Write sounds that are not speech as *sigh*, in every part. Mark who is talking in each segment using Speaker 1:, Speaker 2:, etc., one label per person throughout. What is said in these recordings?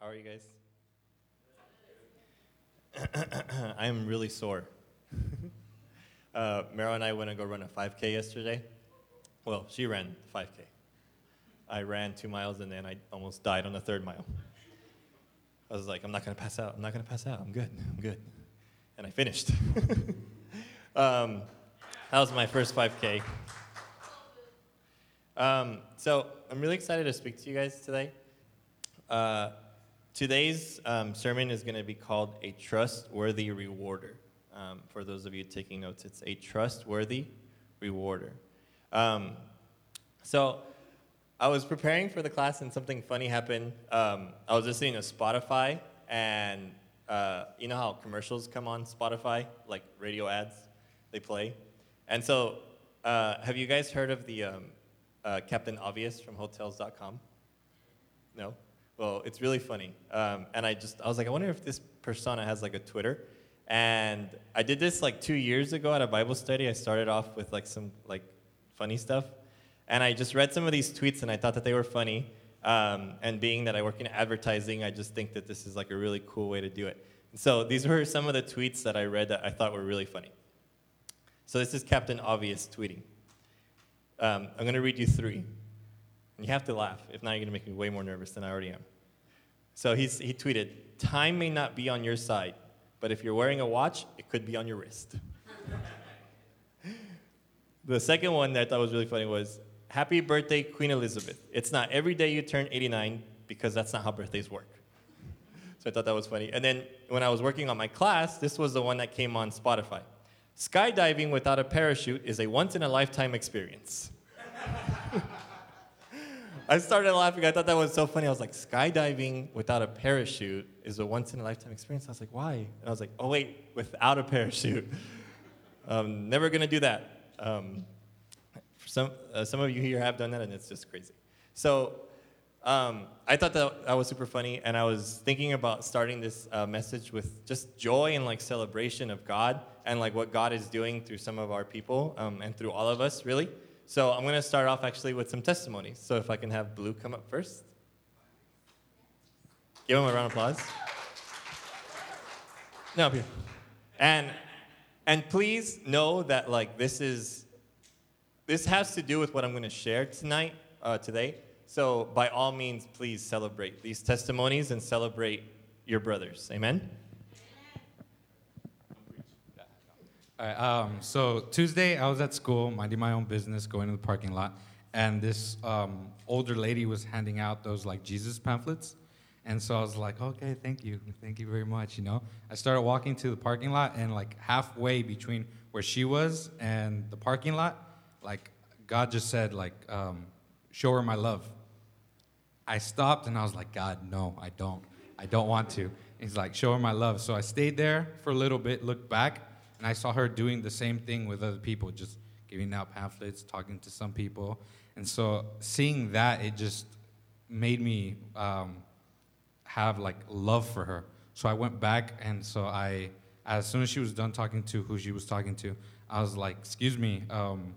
Speaker 1: How are you guys? *coughs* I'm really sore. *laughs* uh, Meryl and I went to go run a 5K yesterday. Well, she ran 5K. I ran two miles and then I almost died on the third mile. I was like, I'm not gonna pass out. I'm not gonna pass out. I'm good. I'm good. And I finished. *laughs* um, that was my first 5K. Um, so I'm really excited to speak to you guys today. Uh, today's um, sermon is going to be called A Trustworthy Rewarder. Um, for those of you taking notes, it's a trustworthy rewarder. Um, so I was preparing for the class and something funny happened. Um, I was listening to Spotify, and uh, you know how commercials come on Spotify, like radio ads, they play. And so, uh, have you guys heard of the um, uh, Captain Obvious from Hotels.com? No? Well, it's really funny. Um, and I just, I was like, I wonder if this persona has like a Twitter. And I did this like two years ago at a Bible study. I started off with like some like funny stuff. And I just read some of these tweets and I thought that they were funny. Um, and being that I work in advertising, I just think that this is like a really cool way to do it. And so these were some of the tweets that I read that I thought were really funny. So this is Captain Obvious tweeting. Um, I'm going to read you three. And you have to laugh. If not, you're going to make me way more nervous than I already am. So he's, he tweeted Time may not be on your side, but if you're wearing a watch, it could be on your wrist. *laughs* the second one that I thought was really funny was Happy birthday, Queen Elizabeth. It's not every day you turn 89 because that's not how birthdays work. *laughs* So I thought that was funny. And then when I was working on my class, this was the one that came on Spotify. Skydiving without a parachute is a once in a lifetime experience. *laughs* I started laughing. I thought that was so funny. I was like, skydiving without a parachute is a once in a lifetime experience. I was like, why? And I was like, oh, wait, without a parachute. *laughs* um, never going to do that. Um, some, uh, some of you here have done that, and it's just crazy. So um, I thought that, that was super funny, and I was thinking about starting this uh, message with just joy and like celebration of God and like what God is doing through some of our people um, and through all of us, really. So I'm going to start off actually with some testimonies. So if I can have Blue come up first. Give him a round of applause. No, here. And and please know that like this is this has to do with what I'm going to share tonight, uh, today. So by all means, please celebrate these testimonies and celebrate your brothers. Amen.
Speaker 2: All right, um, so Tuesday, I was at school, minding my own business, going to the parking lot, and this um, older lady was handing out those like Jesus pamphlets. And so I was like, okay, thank you. Thank you very much. You know, I started walking to the parking lot, and like halfway between where she was and the parking lot, like God just said, like, um, show her my love. I stopped and I was like, God, no, I don't. I don't want to. He's like, show her my love. So I stayed there for a little bit, looked back, and I saw her doing the same thing with other people, just giving out pamphlets, talking to some people. And so seeing that, it just made me um, have like love for her. So I went back, and so I, as soon as she was done talking to who she was talking to, I was like, "Excuse me," um,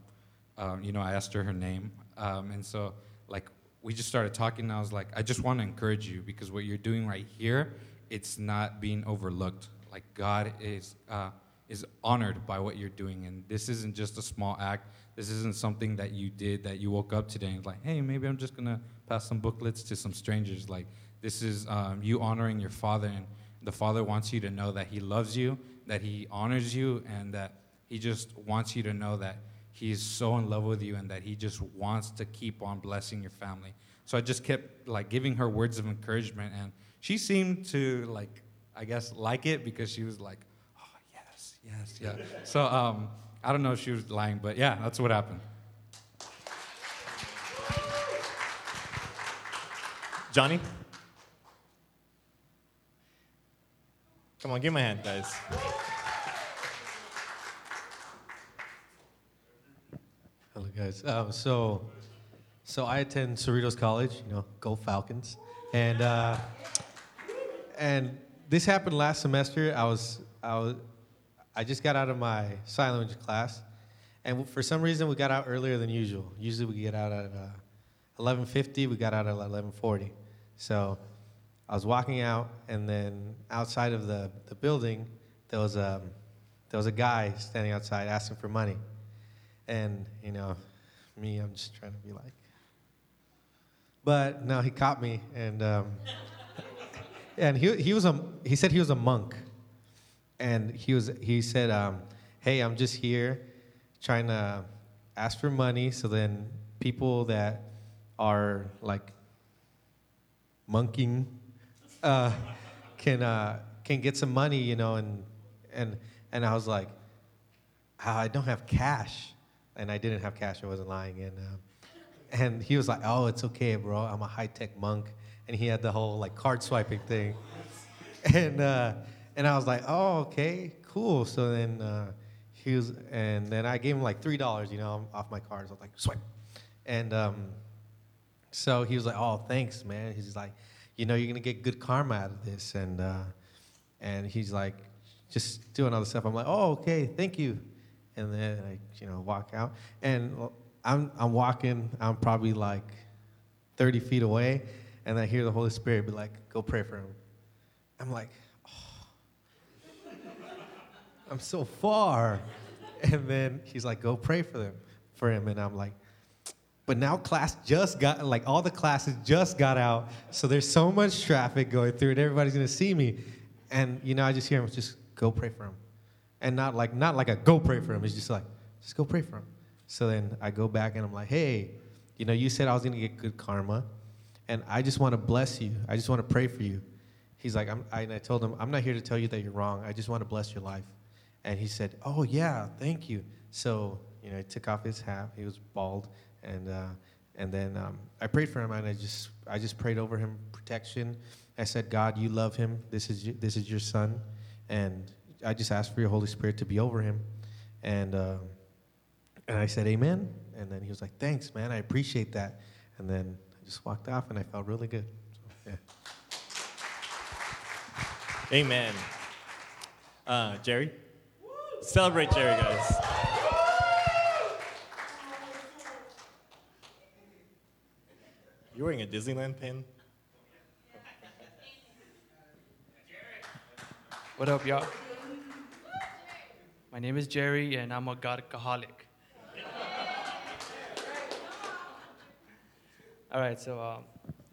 Speaker 2: um, you know. I asked her her name, um, and so like we just started talking. And I was like, "I just want to encourage you because what you're doing right here, it's not being overlooked. Like God is." Uh, is honored by what you're doing. And this isn't just a small act. This isn't something that you did that you woke up today and like, hey, maybe I'm just gonna pass some booklets to some strangers. Like, this is um, you honoring your father, and the father wants you to know that he loves you, that he honors you, and that he just wants you to know that he's so in love with you, and that he just wants to keep on blessing your family. So I just kept like giving her words of encouragement, and she seemed to like, I guess, like it because she was like, Yes, yeah. So um, I don't know if she was lying, but yeah, that's what happened.
Speaker 1: Johnny? Come on, give me a hand, guys.
Speaker 3: Hello, guys. Um, so, so I attend Cerritos College. You know, go Falcons, and uh, and this happened last semester. I was I was I just got out of my sign language class, and for some reason we got out earlier than usual. Usually we get out at uh, 11:50. We got out at 11:40. So I was walking out, and then outside of the, the building, there was a there was a guy standing outside asking for money, and you know, me, I'm just trying to be like, but no, he caught me, and um, *laughs* and he he was a he said he was a monk, and he was he said, um, hey, I'm just here, trying to ask for money, so then people that are like monking uh, *laughs* can uh, can get some money, you know, and and and I was like, "Ah, I don't have cash, and I didn't have cash. I wasn't lying, and um, and he was like, oh, it's okay, bro. I'm a high tech monk, and he had the whole like card swiping thing, *laughs* and uh, and I was like, oh, okay, cool. So then uh, he was, and then I gave him like three dollars, you know, off my card. So I was like, swipe, and um, so he was like, "Oh, thanks, man." He's like, "You know, you're gonna get good karma out of this," and uh, and he's like, just doing all the stuff. I'm like, "Oh, okay, thank you," and then I, you know, walk out, and I'm I'm walking. I'm probably like 30 feet away, and I hear the Holy Spirit be like, "Go pray for him." I'm like, I'm so far, and then he's like, "Go pray for them, for him," and I'm like. But now class just got like all the classes just got out, so there's so much traffic going through, and everybody's gonna see me, and you know I just hear him just go pray for him, and not like not like a go pray for him. It's just like just go pray for him. So then I go back and I'm like, hey, you know you said I was gonna get good karma, and I just want to bless you. I just want to pray for you. He's like, I'm, I, and I told him I'm not here to tell you that you're wrong. I just want to bless your life, and he said, oh yeah, thank you. So you know he took off his hat. He was bald and uh, and then um, I prayed for him, and I just I just prayed over him protection. I said, God, you love him. This is this is your son, and I just asked for your Holy Spirit to be over him, and uh, and I said, Amen. And then he was like, Thanks, man. I appreciate that. And then I just walked off, and I felt really good. So, yeah.
Speaker 1: Amen. Uh, Jerry? Celebrate Jerry, guys. You're wearing a Disneyland pin?
Speaker 4: What up, y'all? My name is Jerry, and I'm a godaholic. All right, so um,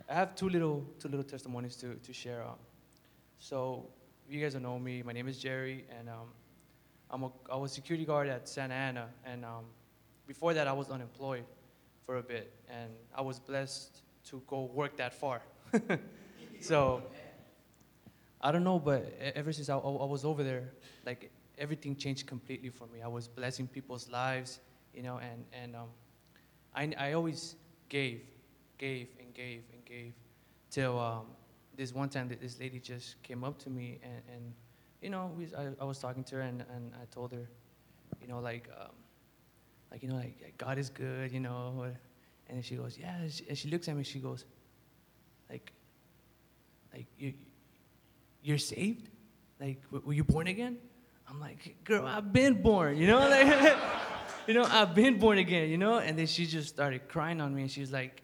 Speaker 4: I have two little two little testimonies to to share. Um, so, if you guys don't know me, my name is Jerry, and um, I'm a I was security guard at Santa Ana, and um, before that, I was unemployed for a bit, and I was blessed to go work that far. *laughs* so. I don't know, but ever since I, I was over there, like everything changed completely for me. I was blessing people's lives, you know, and and um, I I always gave, gave and gave and gave, till um, this one time that this lady just came up to me and and you know we, I, I was talking to her and, and I told her, you know, like um, like you know like God is good, you know, and she goes yeah, and she looks at me, she goes, like, like you you're saved? Like, were you born again? I'm like, girl, I've been born, you know? *laughs* Like, *laughs* you know, I've been born again, you know? And then she just started crying on me and she's like,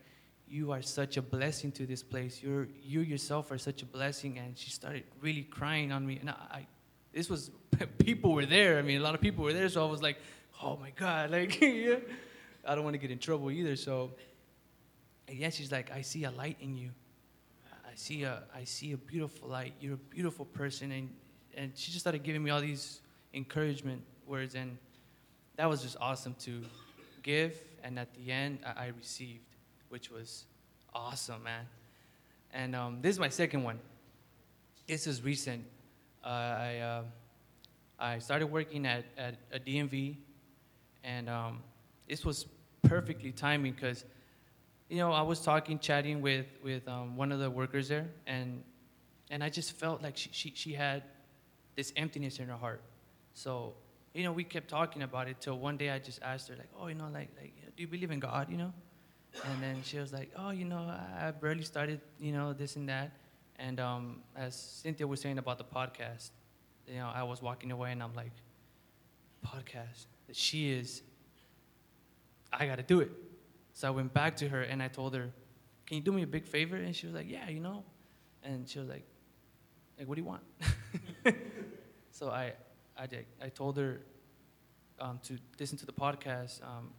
Speaker 4: you are such a blessing to this place. You're, you yourself are such a blessing. And she started really crying on me. And I, I this was, *laughs* people were there. I mean, a lot of people were there. So I was like, oh my God, *laughs* like, yeah. I don't want to get in trouble either. So, and yeah, she's like, I see a light in you. I see a I see a beautiful light. You're a beautiful person, and and she just started giving me all these encouragement words, and that was just awesome to give. And at the end, I, I received, which was awesome, man. And um, this is my second one. This is recent. Uh, I uh, I started working at at a DMV, and um, this was perfectly timing because you know, I was talking, chatting with with um, one of the workers there, and and I just felt like she, she she had this emptiness in her heart. So you know, we kept talking about it till one day I just asked her like, oh, you know, like like do you believe in God, you know? And then she was like, oh, you know, I barely started, you know, this and that. And um, as Cynthia was saying about the podcast, you know, I was walking away and I'm like, podcast. She is. I got to do it. So I went back to her and I told her, Can you do me a big favor? And she was like, Yeah, you know. and she was like, like, what do you want? *laughs* so I, I, did, I told her um, to listen to the podcast um,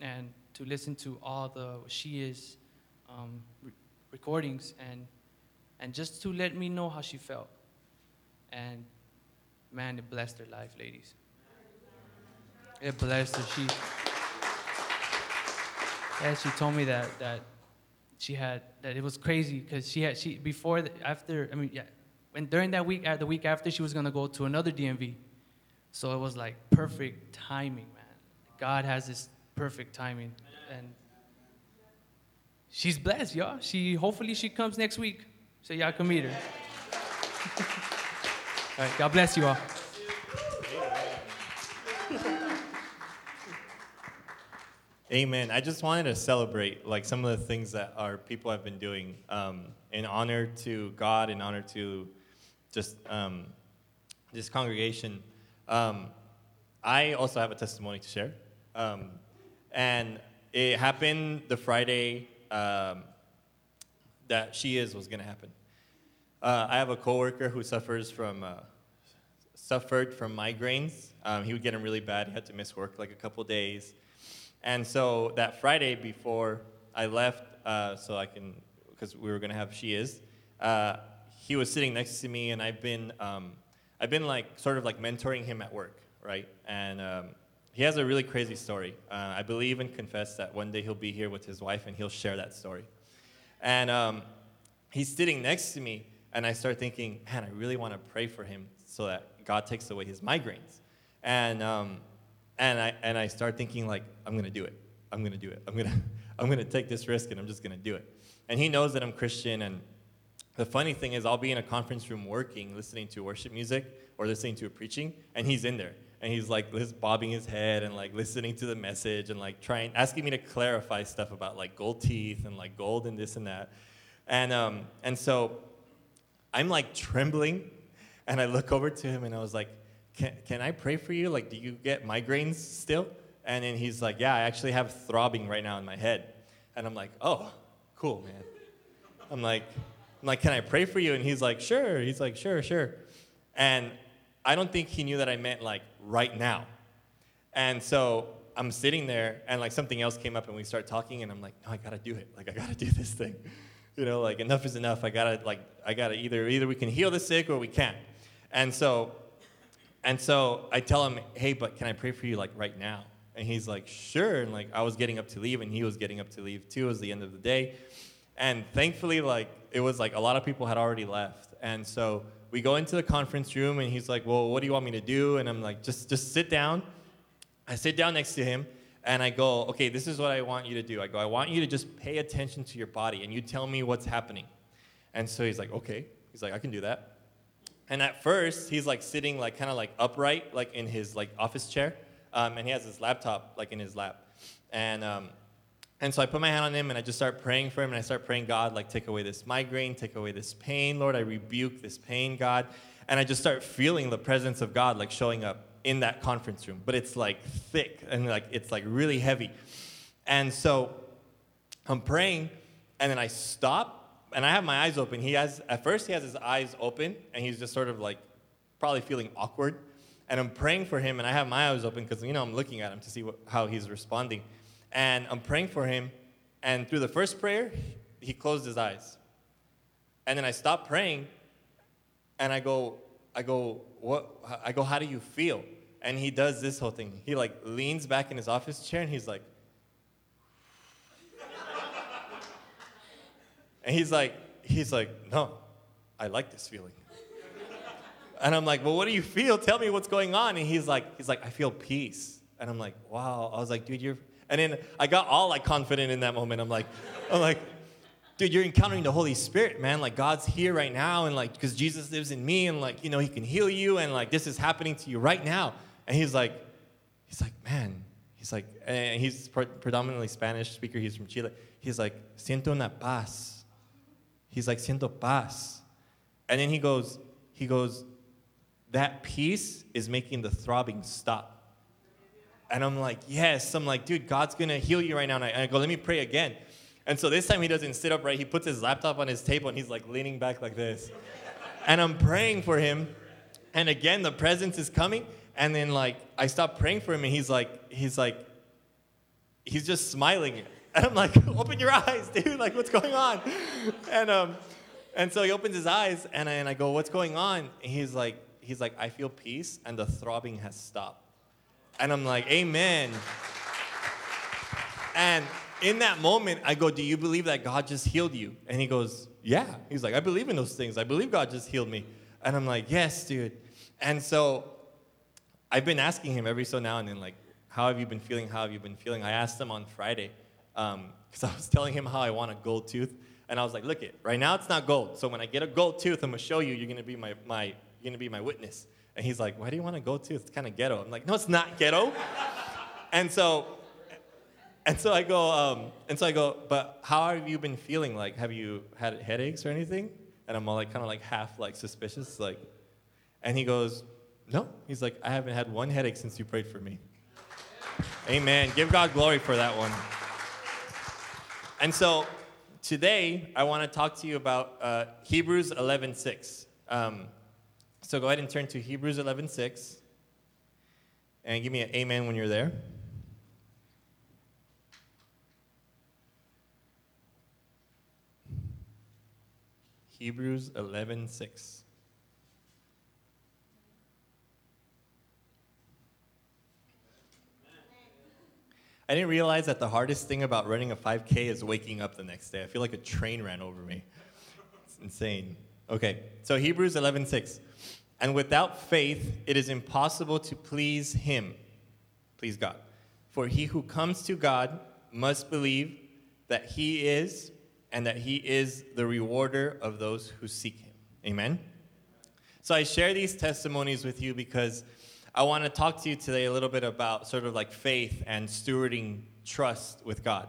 Speaker 4: and to listen to all the She Is um, re- recordings and, and just to let me know how she felt. And man, it blessed her life, ladies. It blessed her. She, yeah, she told me that, that she had, that it was crazy because she had, she, before, the, after, I mean, yeah, when during that week, uh, the week after, she was going to go to another DMV. So it was like perfect timing, man. God has this perfect timing. And she's blessed, y'all. She, hopefully she comes next week so y'all can meet her. *laughs* all right, God bless you all.
Speaker 1: Amen. I just wanted to celebrate like some of the things that our people have been doing um, in honor to God, in honor to just um, this congregation. Um, I also have a testimony to share, um, and it happened the Friday um, that she is was going to happen. Uh, I have a coworker who suffers from uh, suffered from migraines. Um, he would get them really bad. He had to miss work like a couple days. And so that Friday before I left, uh, so I can, because we were gonna have She Is, uh, he was sitting next to me, and I've been, um, I've been like sort of like mentoring him at work, right? And um, he has a really crazy story. Uh, I believe and confess that one day he'll be here with his wife, and he'll share that story. And um, he's sitting next to me, and I start thinking, man, I really want to pray for him so that God takes away his migraines. And um, and I and I start thinking like I'm gonna do it. I'm gonna do it. I'm gonna *laughs* I'm gonna take this risk and I'm just gonna do it. And he knows that I'm Christian. And the funny thing is, I'll be in a conference room working, listening to worship music or listening to a preaching, and he's in there. And he's like just bobbing his head and like listening to the message and like trying asking me to clarify stuff about like gold teeth and like gold and this and that. And um, and so I'm like trembling, and I look over to him and I was like, can, can I pray for you? Like, do you get migraines still? And then he's like, Yeah, I actually have throbbing right now in my head. And I'm like, Oh, cool, man. I'm like, I'm like, Can I pray for you? And he's like, Sure. He's like, Sure, sure. And I don't think he knew that I meant like right now. And so I'm sitting there and like something else came up and we start talking and I'm like, No, I gotta do it. Like, I gotta *laughs* do this thing. You know, like enough is enough. I gotta like I gotta either either we can heal the sick or we can't. And so and so I tell him, hey, but can I pray for you like right now? And he's like, sure. And like I was getting up to leave, and he was getting up to leave too. It was the end of the day, and thankfully, like it was like a lot of people had already left, and so we go into the conference room, and he's like, well, what do you want me to do? And I'm like, just just sit down. I sit down next to him, and I go, okay, this is what I want you to do. I go, I want you to just pay attention to your body, and you tell me what's happening. And so he's like, okay. He's like, I can do that. And at first, he's like sitting like kind of like upright, like in his like office chair, um, and he has his laptop like in his lap. And um, and so I put my hand on him and I just start praying for him and I start praying, God, like take away this migraine, take away this pain, Lord. I rebuke this pain, God. And I just start feeling the presence of God like showing up in that conference room, but it's like thick and like it's like really heavy. And so I'm praying, and then I stop and I have my eyes open. He has at first he has his eyes open and he's just sort of like probably feeling awkward. And I'm praying for him and I have my eyes open because you know I'm looking at him to see what, how he's responding. And I'm praying for him and through the first prayer he closed his eyes. And then I stop praying and I go I go what I go how do you feel? And he does this whole thing. He like leans back in his office chair and he's like *laughs* And he's like, he's like, no, I like this feeling. And I'm like, well, what do you feel? Tell me what's going on. And he's like, he's like, I feel peace. And I'm like, wow. I was like, dude, you're. And then I got all like confident in that moment. I'm like, I'm like, dude, you're encountering the Holy Spirit, man. Like God's here right now, and like because Jesus lives in me, and like you know He can heal you, and like this is happening to you right now. And he's like, he's like, man. He's like, and he's predominantly Spanish speaker. He's from Chile. He's like, siento una paz He's like, siento paz. And then he goes, he goes, that peace is making the throbbing stop. And I'm like, yes. I'm like, dude, God's gonna heal you right now. And I, and I go, let me pray again. And so this time he doesn't sit upright. He puts his laptop on his table and he's like leaning back like this. And I'm praying for him. And again, the presence is coming. And then like I stop praying for him and he's like, he's like, he's just smiling. And I'm like, *laughs* open your eyes, dude. Like, what's going on? And um, and so he opens his eyes and I, and I go, what's going on? And he's like, he's like, I feel peace and the throbbing has stopped. And I'm like, Amen. And in that moment, I go, Do you believe that God just healed you? And he goes, Yeah. He's like, I believe in those things. I believe God just healed me. And I'm like, Yes, dude. And so I've been asking him every so now and then, like, How have you been feeling? How have you been feeling? I asked him on Friday, because um, I was telling him how I want a gold tooth. And I was like, Look, it, right now it's not gold. So when I get a gold tooth, I'm going to show you, you're going to be my, my, you're going to be my witness. And he's like, Why do you want to go to? It's kind of ghetto. I'm like, No, it's not ghetto. *laughs* and so and so I go, um, and so I go, but how have you been feeling? Like, have you had headaches or anything? And I'm all like, kind of like half like suspicious, like, and he goes, no. He's like, I haven't had one headache since you prayed for me. Amen. Give God glory for that one. And so today I want to talk to you about uh, Hebrews 11:6. Um, so go ahead and turn to Hebrews 11:6, and give me an amen when you're there. Hebrews 11:6. I didn't realize that the hardest thing about running a 5K is waking up the next day. I feel like a train ran over me. It's insane. Okay, so Hebrews 11:6. And without faith, it is impossible to please him, please God. For he who comes to God must believe that he is and that he is the rewarder of those who seek him. Amen? So I share these testimonies with you because I want to talk to you today a little bit about sort of like faith and stewarding trust with God.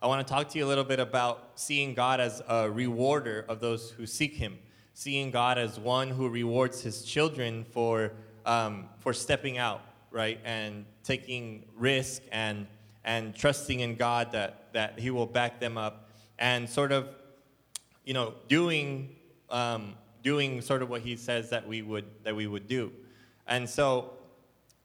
Speaker 1: I want to talk to you a little bit about seeing God as a rewarder of those who seek him, seeing God as one who rewards his children for, um, for stepping out, right, and taking risk and, and trusting in God that, that he will back them up and sort of, you know, doing, um, doing sort of what he says that we would, that we would do. And so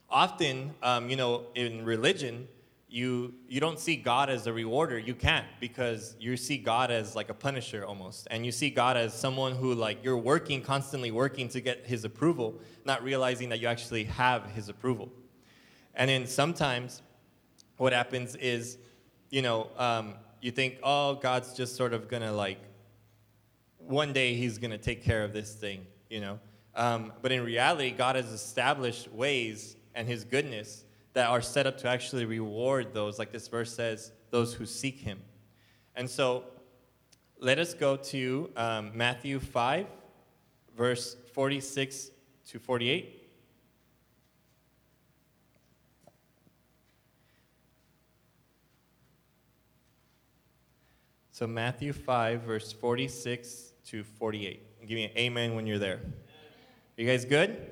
Speaker 1: often, um, you know, in religion, you, you don't see God as a rewarder. You can't because you see God as like a punisher almost. And you see God as someone who, like, you're working, constantly working to get his approval, not realizing that you actually have his approval. And then sometimes what happens is, you know, um, you think, oh, God's just sort of gonna like, one day He's gonna take care of this thing, you know. Um, but in reality, God has established ways and His goodness that are set up to actually reward those, like this verse says, those who seek Him. And so, let us go to um, Matthew 5, verse 46 to 48. So, Matthew 5, verse 46 to 48. Give me an amen when you're there. Are you guys good?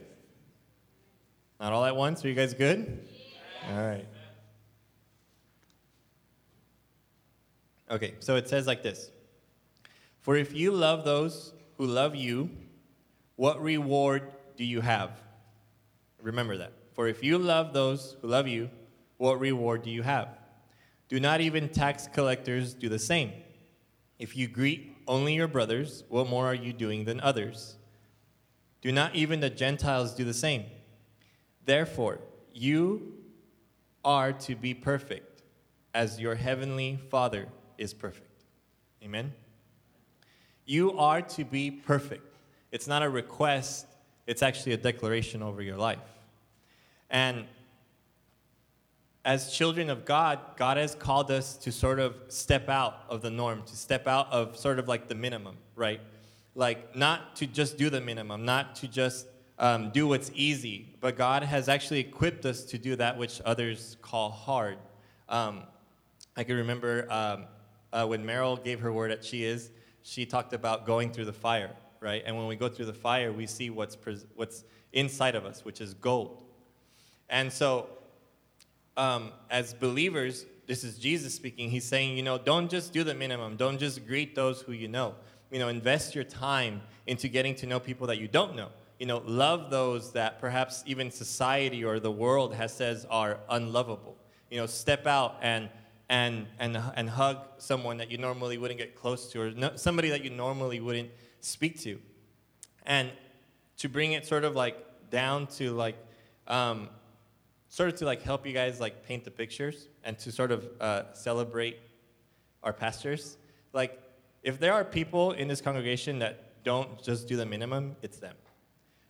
Speaker 1: Not all at once? Are you guys good? All right. Okay, so it says like this For if you love those who love you, what reward do you have? Remember that. For if you love those who love you, what reward do you have? Do not even tax collectors do the same? If you greet only your brothers, what more are you doing than others? Do not even the Gentiles do the same? Therefore, you are to be perfect as your heavenly Father is perfect. Amen? You are to be perfect. It's not a request, it's actually a declaration over your life. And as children of God, God has called us to sort of step out of the norm, to step out of sort of like the minimum, right? Like, not to just do the minimum, not to just um, do what's easy, but God has actually equipped us to do that which others call hard. Um, I can remember um, uh, when Meryl gave her word at She Is, she talked about going through the fire, right? And when we go through the fire, we see what's, pres- what's inside of us, which is gold. And so um, as believers, this is Jesus speaking. He's saying, you know, don't just do the minimum. Don't just greet those who you know. You know, invest your time into getting to know people that you don't know. You know, love those that perhaps even society or the world has says are unlovable. You know, step out and and and and hug someone that you normally wouldn't get close to, or no, somebody that you normally wouldn't speak to, and to bring it sort of like down to like um, sort of to like help you guys like paint the pictures and to sort of uh, celebrate our pastors. Like, if there are people in this congregation that don't just do the minimum, it's them.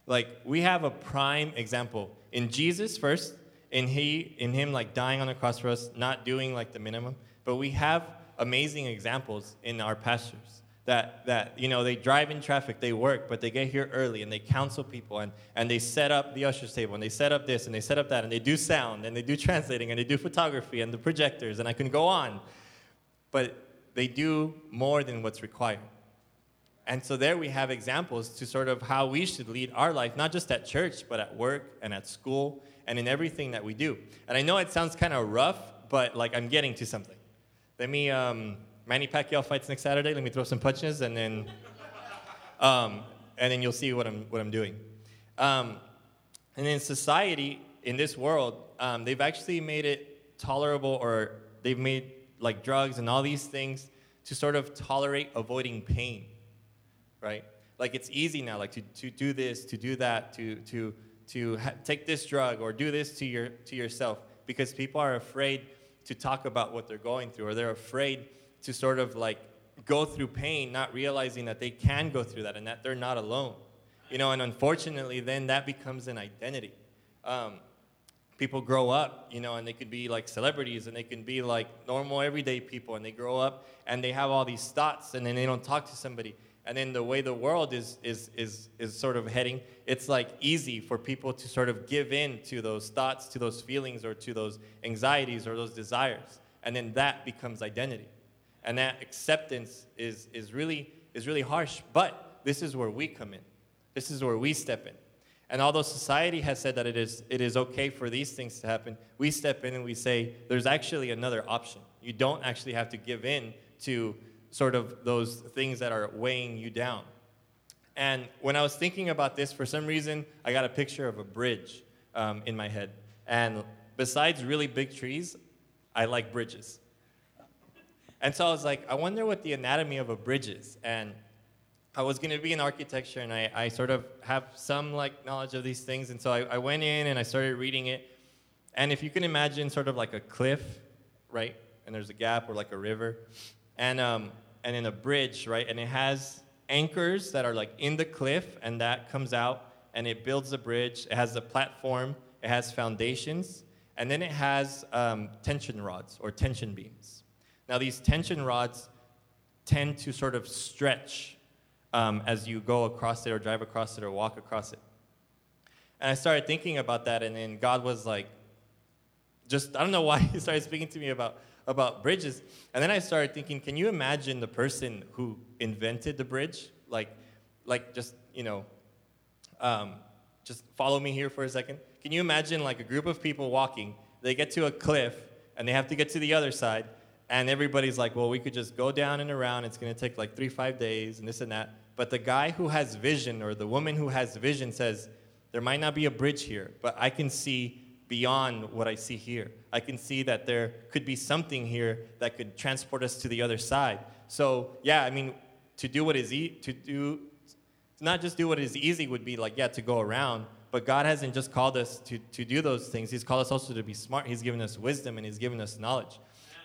Speaker 1: Like, we have a prime example. In Jesus first, in he, in him like dying on the cross for us, not doing like the minimum. But we have amazing examples in our pastors that, that you know they drive in traffic they work but they get here early and they counsel people and, and they set up the ushers table and they set up this and they set up that and they do sound and they do translating and they do photography and the projectors and i can go on. But they do more than what's required and so there we have examples to sort of how we should lead our life not just at church but at work and at school and in everything that we do and i know it sounds kind of rough but like i'm getting to something let me um, Manny Pacquiao fights next Saturday. Let me throw some punches, and then, um, and then you'll see what I'm what I'm doing. Um, and in society, in this world, um, they've actually made it tolerable, or they've made like drugs and all these things to sort of tolerate avoiding pain, right? Like it's easy now, like to, to do this, to do that, to to to ha- take this drug or do this to your to yourself because people are afraid to talk about what they're going through, or they're afraid to sort of like go through pain, not realizing that they can go through that and that they're not alone. You know, and unfortunately, then that becomes an identity. Um, people grow up, you know, and they could be like celebrities and they can be like normal, everyday people, and they grow up and they have all these thoughts, and then they don't talk to somebody. And then the way the world is, is, is, is sort of heading, it's like easy for people to sort of give in to those thoughts, to those feelings, or to those anxieties or those desires. And then that becomes identity and that acceptance is, is, really, is really harsh. But this is where we come in. This is where we step in. And although society has said that it is, it is okay for these things to happen, we step in and we say there's actually another option. You don't actually have to give in to sort of those things that are weighing you down. And when I was thinking about this, for some reason, I got a picture of a bridge um, in my head. And besides really big trees, I like bridges. And so I was like, I wonder what the anatomy of a bridge is. And I was going to be in architecture, and I, I sort of have some like knowledge of these things. And so I, I went in and I started reading it. And if you can imagine sort of like a cliff, right? And there's a gap or like a river, and um, and then a bridge, right? And it has anchors that are like in the cliff, and that comes out and it builds the bridge. It has a platform. It has foundations, and then it has um, tension rods or tension beams. Now, these tension rods tend to sort of stretch um, as you go across it or drive across it or walk across it. And I started thinking about that, and then God was like, just, I don't know why *laughs* He started speaking to me about, about bridges. And then I started thinking, can you imagine the person who invented the bridge? Like, like just, you know, um, just follow me here for a second. Can you imagine like a group of people walking? They get to a cliff, and they have to get to the other side, and everybody's like, well, we could just go down and around. It's going to take like three, five days and this and that. But the guy who has vision or the woman who has vision says, there might not be a bridge here, but I can see beyond what I see here. I can see that there could be something here that could transport us to the other side. So, yeah, I mean, to do what is e- to do, to not just do what is easy would be like, yeah, to go around, but God hasn't just called us to, to do those things. He's called us also to be smart. He's given us wisdom and He's given us knowledge.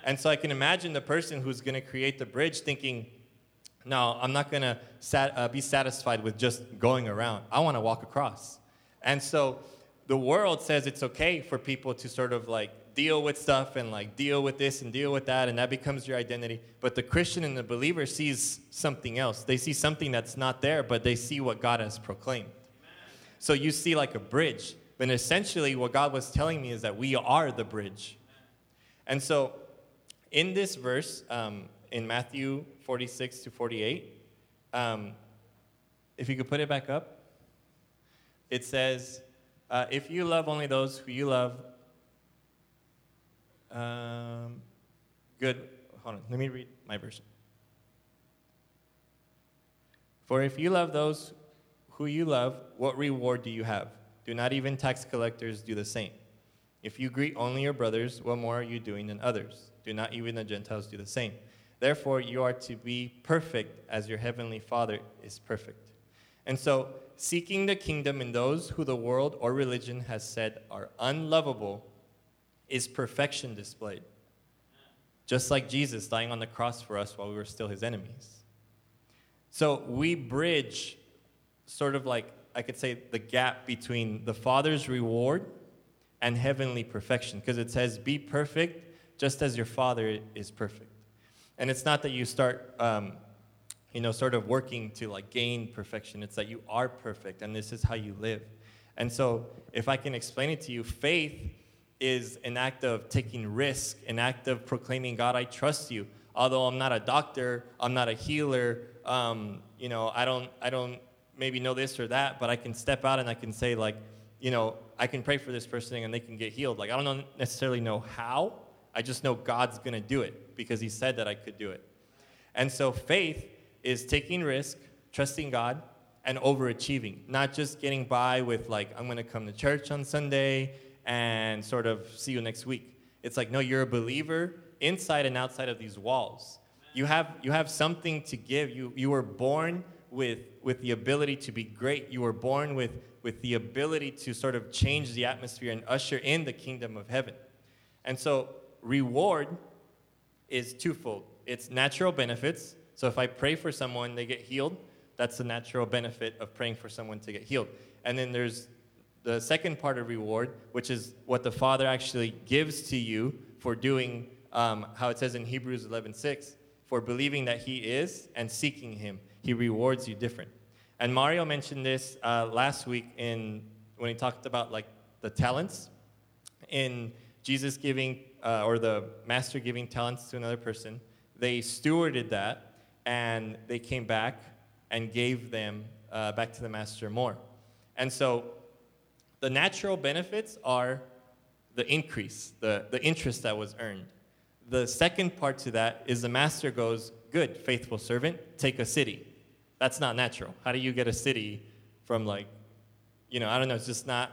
Speaker 1: And so I can imagine the person who's going to create the bridge thinking, no, I'm not going to sat, uh, be satisfied with just going around. I want to walk across. And so the world says it's okay for people to sort of like deal with stuff and like deal with this and deal with that, and that becomes your identity. But the Christian and the believer sees something else. They see something that's not there, but they see what God has proclaimed. So you see like a bridge. But essentially, what God was telling me is that we are the bridge. And so in this verse, um, in Matthew 46 to 48, um, if you could put it back up, it says, uh, If you love only those who you love, um, good. Hold on, let me read my version. For if you love those who you love, what reward do you have? Do not even tax collectors do the same? If you greet only your brothers, what more are you doing than others? Do not even the Gentiles do the same? Therefore, you are to be perfect as your heavenly Father is perfect. And so, seeking the kingdom in those who the world or religion has said are unlovable is perfection displayed. Just like Jesus dying on the cross for us while we were still his enemies. So, we bridge sort of like, I could say, the gap between the Father's reward and heavenly perfection. Because it says, Be perfect just as your Father is perfect. And it's not that you start, um, you know, sort of working to like gain perfection. It's that you are perfect and this is how you live. And so, if I can explain it to you, faith is an act of taking risk, an act of proclaiming, God, I trust you. Although I'm not a doctor, I'm not a healer, um, you know, I don't, I don't maybe know this or that, but I can step out and I can say, like, you know, I can pray for this person and they can get healed. Like, I don't necessarily know how, I just know God's to do it because He said that I could do it. And so faith is taking risk, trusting God, and overachieving, not just getting by with, like, I'm going to come to church on Sunday and sort of see you next week. It's like, no, you're a believer inside and outside of these walls. You have, you have something to give. You, you were born with, with the ability to be great. You were born with, with the ability to sort of change the atmosphere and usher in the kingdom of heaven. And so reward is twofold it's natural benefits. So if I pray for someone, they get healed, that's the natural benefit of praying for someone to get healed. And then there's the second part of reward, which is what the Father actually gives to you for doing um, how it says in Hebrews 11:6, for believing that He is and seeking Him. He rewards you different. And Mario mentioned this uh, last week in when he talked about like the talents in Jesus giving uh, or the master giving talents to another person, they stewarded that and they came back and gave them uh, back to the master more. And so the natural benefits are the increase, the, the interest that was earned. The second part to that is the master goes, Good, faithful servant, take a city. That's not natural. How do you get a city from like, you know, I don't know, it's just not,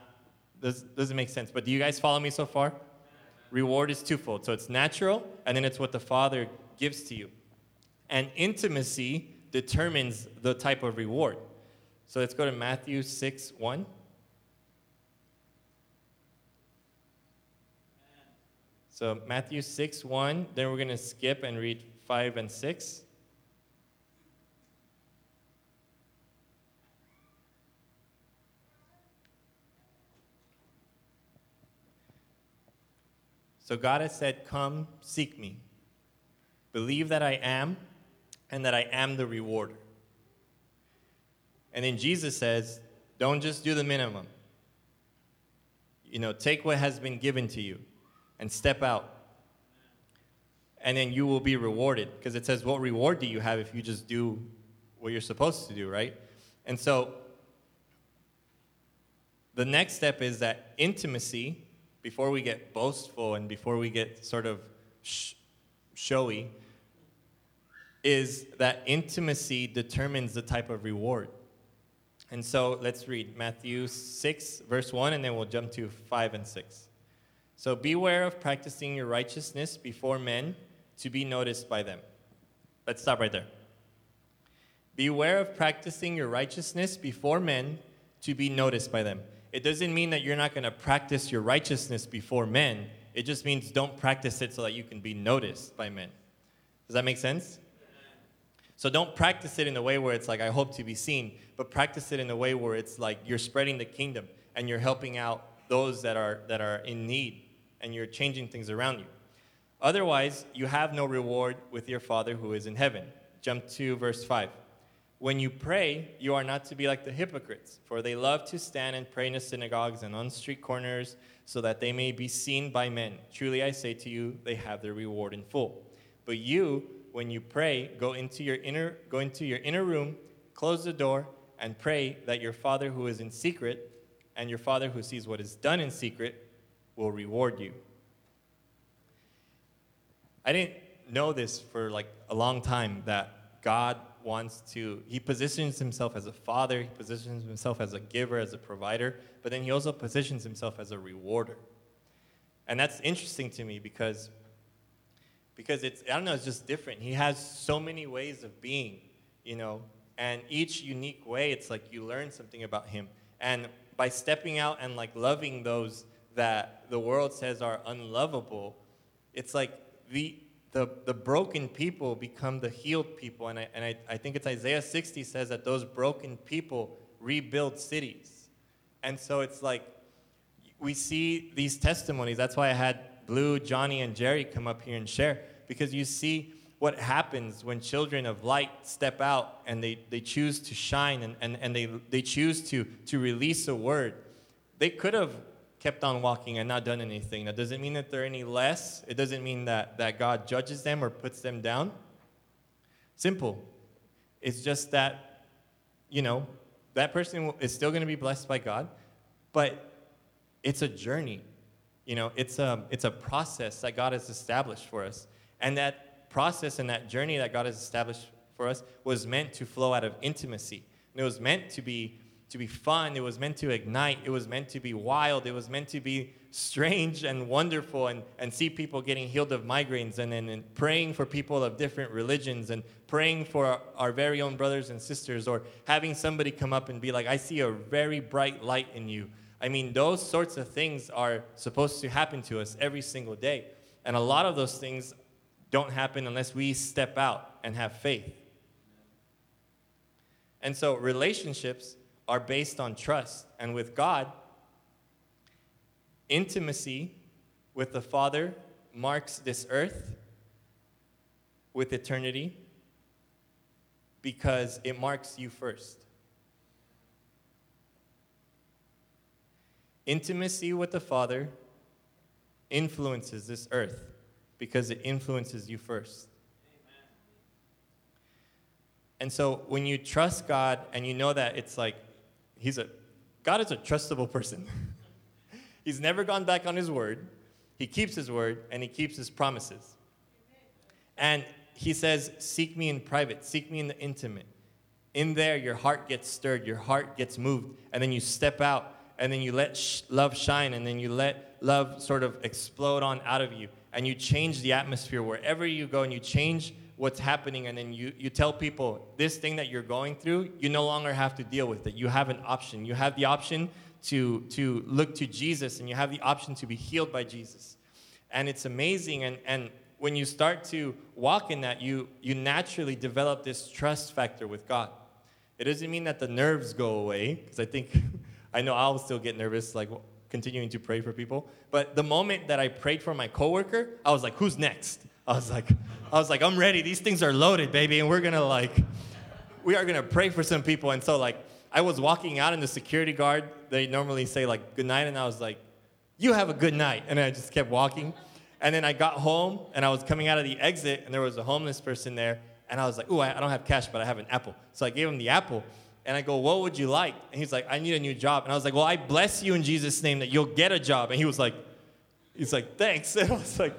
Speaker 1: does, doesn't make sense. But do you guys follow me so far? reward is twofold. So it's natural, and then it's what the Father gives to you. And intimacy determines the type of reward. So let's go to Matthew 6 1. So Matthew 6 1, then we're going to skip and read 5 and 6. So God has said, Come, seek me. Believe that I am, and that I am the rewarder. And then Jesus says, Don't just do the minimum. You know, take what has been given to you and step out. And then you will be rewarded. Because it says, What reward do you have if you just do what you're supposed to do, right? And so the next step is that intimacy before we get boastful and before we get sort of sh- showy, is that intimacy determines the type of reward. And so let's read Matthew 6, verse 1, and then we'll jump to 5 and 6. So beware of practicing your righteousness before men to be noticed by them. Let's stop right there. Beware of practicing your righteousness before men to be noticed by them it doesn't mean that you're not going to practice your righteousness before men. It just means don't practice it so that you can be noticed by men. Does that make sense? So don't practice it in a way where it's like, I hope to be seen, but practice it in a way where it's like you're spreading the kingdom and you're helping out those that are, that are in need and you're changing things around you. Otherwise, you have no reward with your Father who is in heaven. Jump to verse 5. When you pray, you are not to be like the hypocrites, for they love to stand and pray in the synagogues and on street corners so that they may be seen by men. Truly I say to you, they have their reward in full. But you, when you pray, go into your inner go into your inner room, close the door, and pray that your Father who is in secret and your Father who sees what is done in secret will reward you. I didn't know this for like a long time that God wants to, he positions himself as a father, he positions himself as a giver, as a provider, but then he also positions himself as a rewarder. And that's interesting to me because because it's I don't know, it's just different. He has so many ways of being, you know, and each unique way it's like you learn something about him. And by stepping out and like loving those that the world says are unlovable, it's like the the, the broken people become the healed people. And, I, and I, I think it's Isaiah 60 says that those broken people rebuild cities. And so it's like we see these testimonies. That's why I had Blue, Johnny, and Jerry come up here and share, because you see what happens when children of light step out and they, they choose to shine and, and, and they, they choose to, to release a word. They could have kept on walking and not done anything. That doesn't mean that they're any less. It doesn't mean that, that God judges them or puts them down. Simple. It's just that, you know, that person is still going to be blessed by God, but it's a journey. You know, it's a, it's a process that God has established for us. And that process and that journey that God has established for us was meant to flow out of intimacy. And it was meant to be to be fun. It was meant to ignite. It was meant to be wild. It was meant to be strange and wonderful and, and see people getting healed of migraines and, and, praying for people of different religions and praying for our, our very own brothers and sisters or having somebody come up and be like, I see a very bright light in you. I mean, those sorts of things are supposed to happen to us every single day. And a lot of those things don't happen unless we step out and have faith. And so, relationships are based on trust. And with God, intimacy with the Father marks this earth with eternity because it marks you first. Intimacy with the Father influences this earth because it influences you first. And so when you trust God and you know that it's like he's a God is a trustable person. *laughs* he's never gone back on his word. He keeps his word and he keeps his promises. And he says, Seek me in private, seek me in the intimate. In there, your heart gets stirred, your heart gets moved, and then you step out, and then you let sh- love shine, and then you let love sort of explode on out of you, and you change the atmosphere wherever you go, and you change what's happening and then you, you tell people this thing that you're going through you no longer have to deal with it. You have an option. You have the option to, to look to jesus and you have the option to be healed by jesus. And it's amazing and, and when you start to walk in that you, you naturally develop this trust factor with god. It doesn't mean that the nerves go away because i think *laughs* i know i'll still get nervous like continuing to pray for people but the moment that i prayed for my coworker i was like who's next I was like, I was like, I'm ready. These things are loaded, baby, and we're gonna like, we are gonna pray for some people. And so like, I was walking out, and the security guard they normally say like good night, and I was like, you have a good night, and I just kept walking. And then I got home, and I was coming out of the exit, and there was a homeless person there, and I was like, ooh, I, I don't have cash, but I have an apple. So I gave him the apple. And I go, what would you like? And he's like, I need a new job. And I was like, well, I bless you in Jesus' name that you'll get a job. And he was like, he's like, thanks. *laughs* And I was like,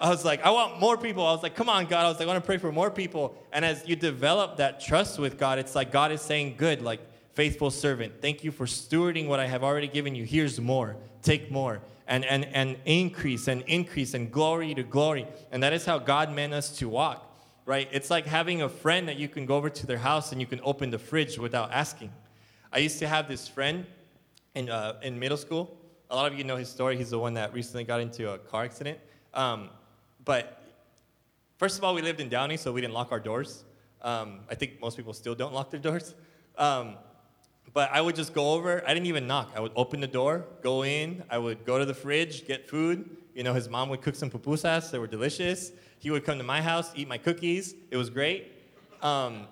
Speaker 1: I was like, I want more people. I was like, come on, God. I was like, I want to pray for more people. And as you develop that trust with God, it's like God is saying, good, like, faithful servant, thank you for stewarding what I have already given you. Here's more. Take more. And, and, and increase and increase and glory to glory. And that is how God meant us to walk, right? It's like having a friend that you can go over to their house and you can open the fridge without asking. I used to have this friend in, uh, in middle school. A lot of you know his story. He's the one that recently got into a car accident. Um, but first of all, we lived in Downey, so we didn't lock our doors. Um, I think most people still don't lock their doors. Um, but I would just go over. I didn't even knock. I would open the door, go in. I would go to the fridge, get food. You know, his mom would cook some pupusas. They were delicious. He would come to my house, eat my cookies. It was great. Um,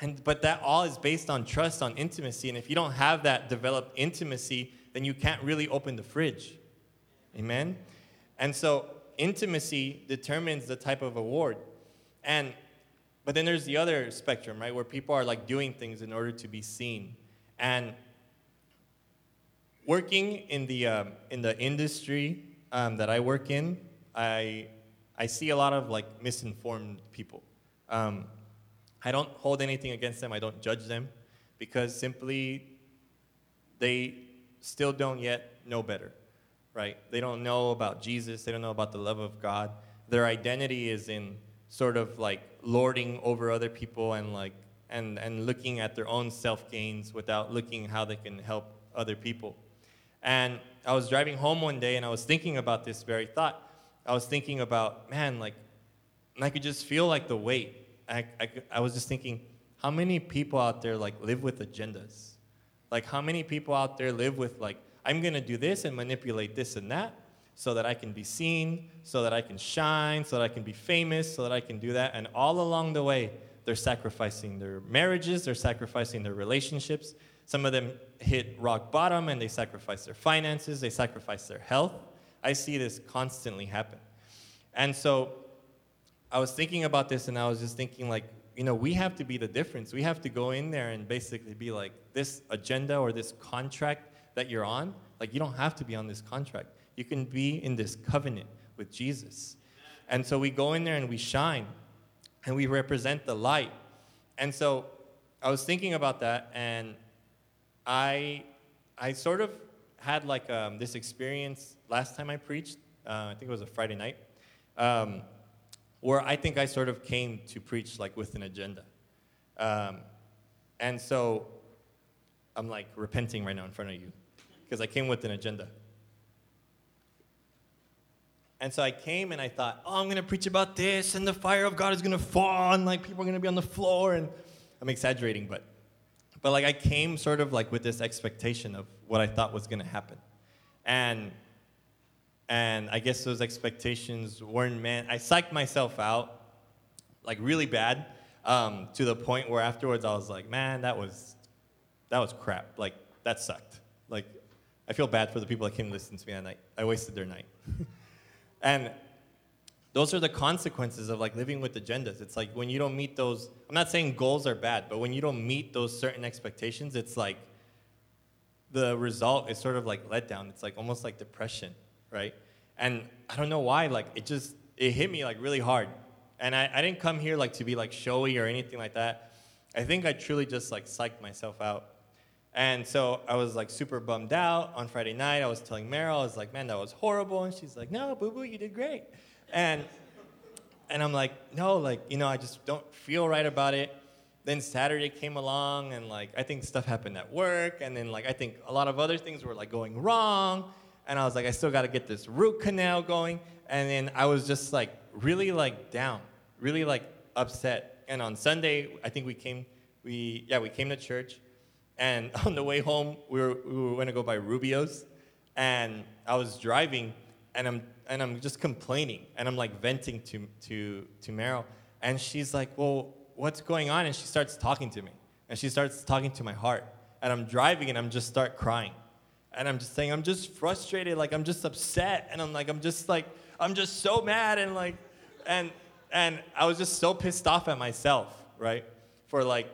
Speaker 1: and, but that all is based on trust, on intimacy. And if you don't have that developed intimacy, then you can't really open the fridge. Amen? And so intimacy determines the type of award. And but then there's the other spectrum, right, where people are like doing things in order to be seen. And working in the um, in the industry um, that I work in, I I see a lot of like misinformed people. Um, I don't hold anything against them. I don't judge them because simply they still don't yet know better, right? They don't know about Jesus. They don't know about the love of God. Their identity is in sort of like lording over other people and like and, and looking at their own self gains without looking how they can help other people. And I was driving home one day and I was thinking about this very thought. I was thinking about, man, like, and I could just feel like the weight. I, I, I was just thinking, how many people out there like live with agendas? Like, how many people out there live with like, I'm gonna do this and manipulate this and that so that I can be seen, so that I can shine, so that I can be famous, so that I can do that. And all along the way, they're sacrificing their marriages, they're sacrificing their relationships. Some of them hit rock bottom and they sacrifice their finances, they sacrifice their health. I see this constantly happen. And so I was thinking about this and I was just thinking, like, you know, we have to be the difference. We have to go in there and basically be like, this agenda or this contract that you're on, like, you don't have to be on this contract. You can be in this covenant with Jesus. And so we go in there and we shine and we represent the light. And so I was thinking about that, and I, I sort of had like um, this experience last time I preached. Uh, I think it was a Friday night, um, where I think I sort of came to preach like with an agenda. Um, and so I'm like repenting right now in front of you because I came with an agenda. And so I came and I thought, oh, I'm going to preach about this, and the fire of God is going to fall, and like people are going to be on the floor. And I'm exaggerating, but, but like I came sort of like with this expectation of what I thought was going to happen. And, and I guess those expectations weren't meant. I psyched myself out like really bad um, to the point where afterwards I was like, man, that was, that was crap. Like, that sucked. Like, I feel bad for the people that came to listen to me that night. I wasted their night. *laughs* And those are the consequences of like living with agendas. It's like when you don't meet those, I'm not saying goals are bad, but when you don't meet those certain expectations, it's like the result is sort of like letdown. It's like almost like depression, right? And I don't know why, like it just, it hit me like really hard. And I, I didn't come here like to be like showy or anything like that. I think I truly just like psyched myself out. And so I was like super bummed out on Friday night. I was telling Meryl, I was like, man, that was horrible. And she's like, no, boo boo, you did great. And, and I'm like, no, like, you know, I just don't feel right about it. Then Saturday came along, and like, I think stuff happened at work. And then, like, I think a lot of other things were like going wrong. And I was like, I still got to get this root canal going. And then I was just like, really like down, really like upset. And on Sunday, I think we came, we, yeah, we came to church and *laughs* on the way home, we were, we were going to go by Rubio's. And I was driving, and I'm, and I'm just complaining. And I'm like venting to, to, to Meryl. And she's like, Well, what's going on? And she starts talking to me. And she starts talking to my heart. And I'm driving, and I'm just start crying. And I'm just saying, I'm just frustrated. Like, I'm just upset. And I'm like, I'm just like, I'm just so mad. And like, and, and I was just so pissed off at myself, right? For like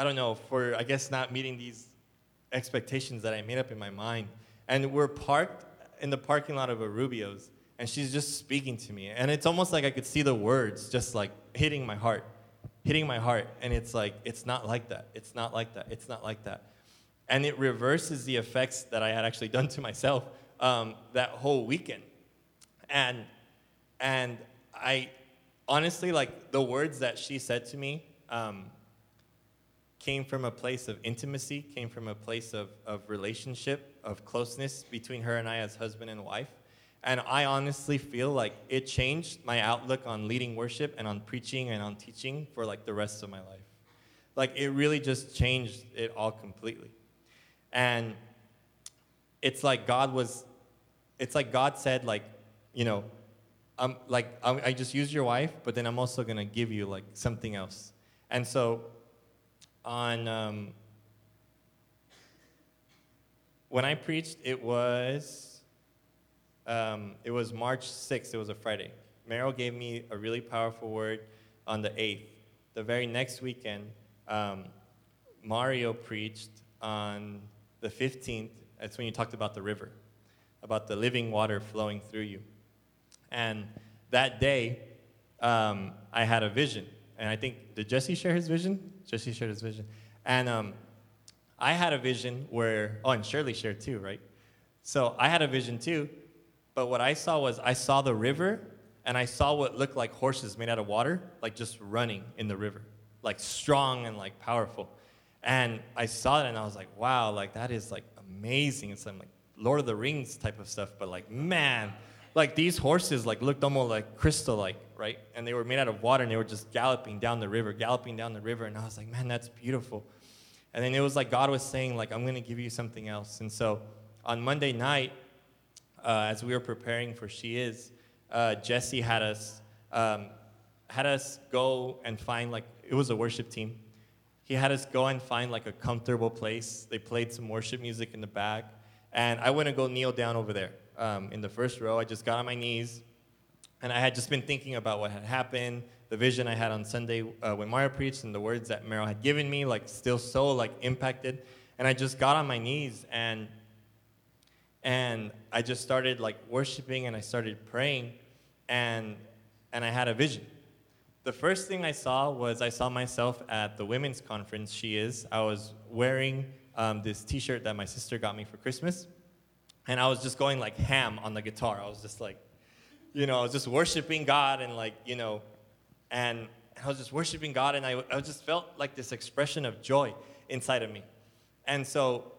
Speaker 1: I don't know, for I guess not meeting these expectations that I made up in my mind. And we're parked in the parking lot of a Rubio's, and she's just speaking to me. And it's almost like I could see the words just like hitting my heart, hitting my heart. And it's like, it's not like that. It's not like that. It's not like that. And it reverses the effects that I had actually done to myself um, that whole weekend. And, and I honestly, like the words that she said to me, um, came from a place of intimacy, came from a place of, of relationship, of closeness between her and I as husband and wife. And I honestly feel like it changed my outlook on leading worship and on preaching and on teaching for like the rest of my life. Like it really just changed it all completely. And it's like God was, it's like God said, like, you know, I'm like, I'm, I just use your wife, but then I'm also gonna give you like something else. And so on um, when I preached, it was um, it was March 6th. It was a Friday. Meryl gave me a really powerful word on the 8th. The very next weekend, um, Mario preached on the 15th. That's when you talked about the river, about the living water flowing through you. And that day, um, I had a vision. And I think, did Jesse share his vision? Jesse shared his vision. And um, I had a vision where, oh, and Shirley shared too, right? So I had a vision too, but what I saw was I saw the river and I saw what looked like horses made out of water, like just running in the river, like strong and like powerful. And I saw it and I was like, wow, like that is like amazing. It's like Lord of the Rings type of stuff, but like, man, like these horses like looked almost like crystal like, right? And they were made out of water and they were just galloping down the river, galloping down the river. And I was like, man, that's beautiful. And then it was like God was saying, like, I'm gonna give you something else. And so on Monday night, uh, as we were preparing for She Is, uh, Jesse had us um, had us go and find like it was a worship team. He had us go and find like a comfortable place. They played some worship music in the back, and I went and go kneel down over there um, in the first row. I just got on my knees, and I had just been thinking about what had happened, the vision I had on Sunday uh, when Mario preached, and the words that Meryl had given me, like still so like impacted. And I just got on my knees and and I just started like worshiping and I started praying and and I had a vision. The first thing I saw was I saw myself at the women's conference. She is. I was wearing um, this T-shirt that my sister got me for Christmas, and I was just going like ham on the guitar. I was just like, you know, I was just worshiping God and like you know, and I was just worshiping God, and I, I just felt like this expression of joy inside of me, and so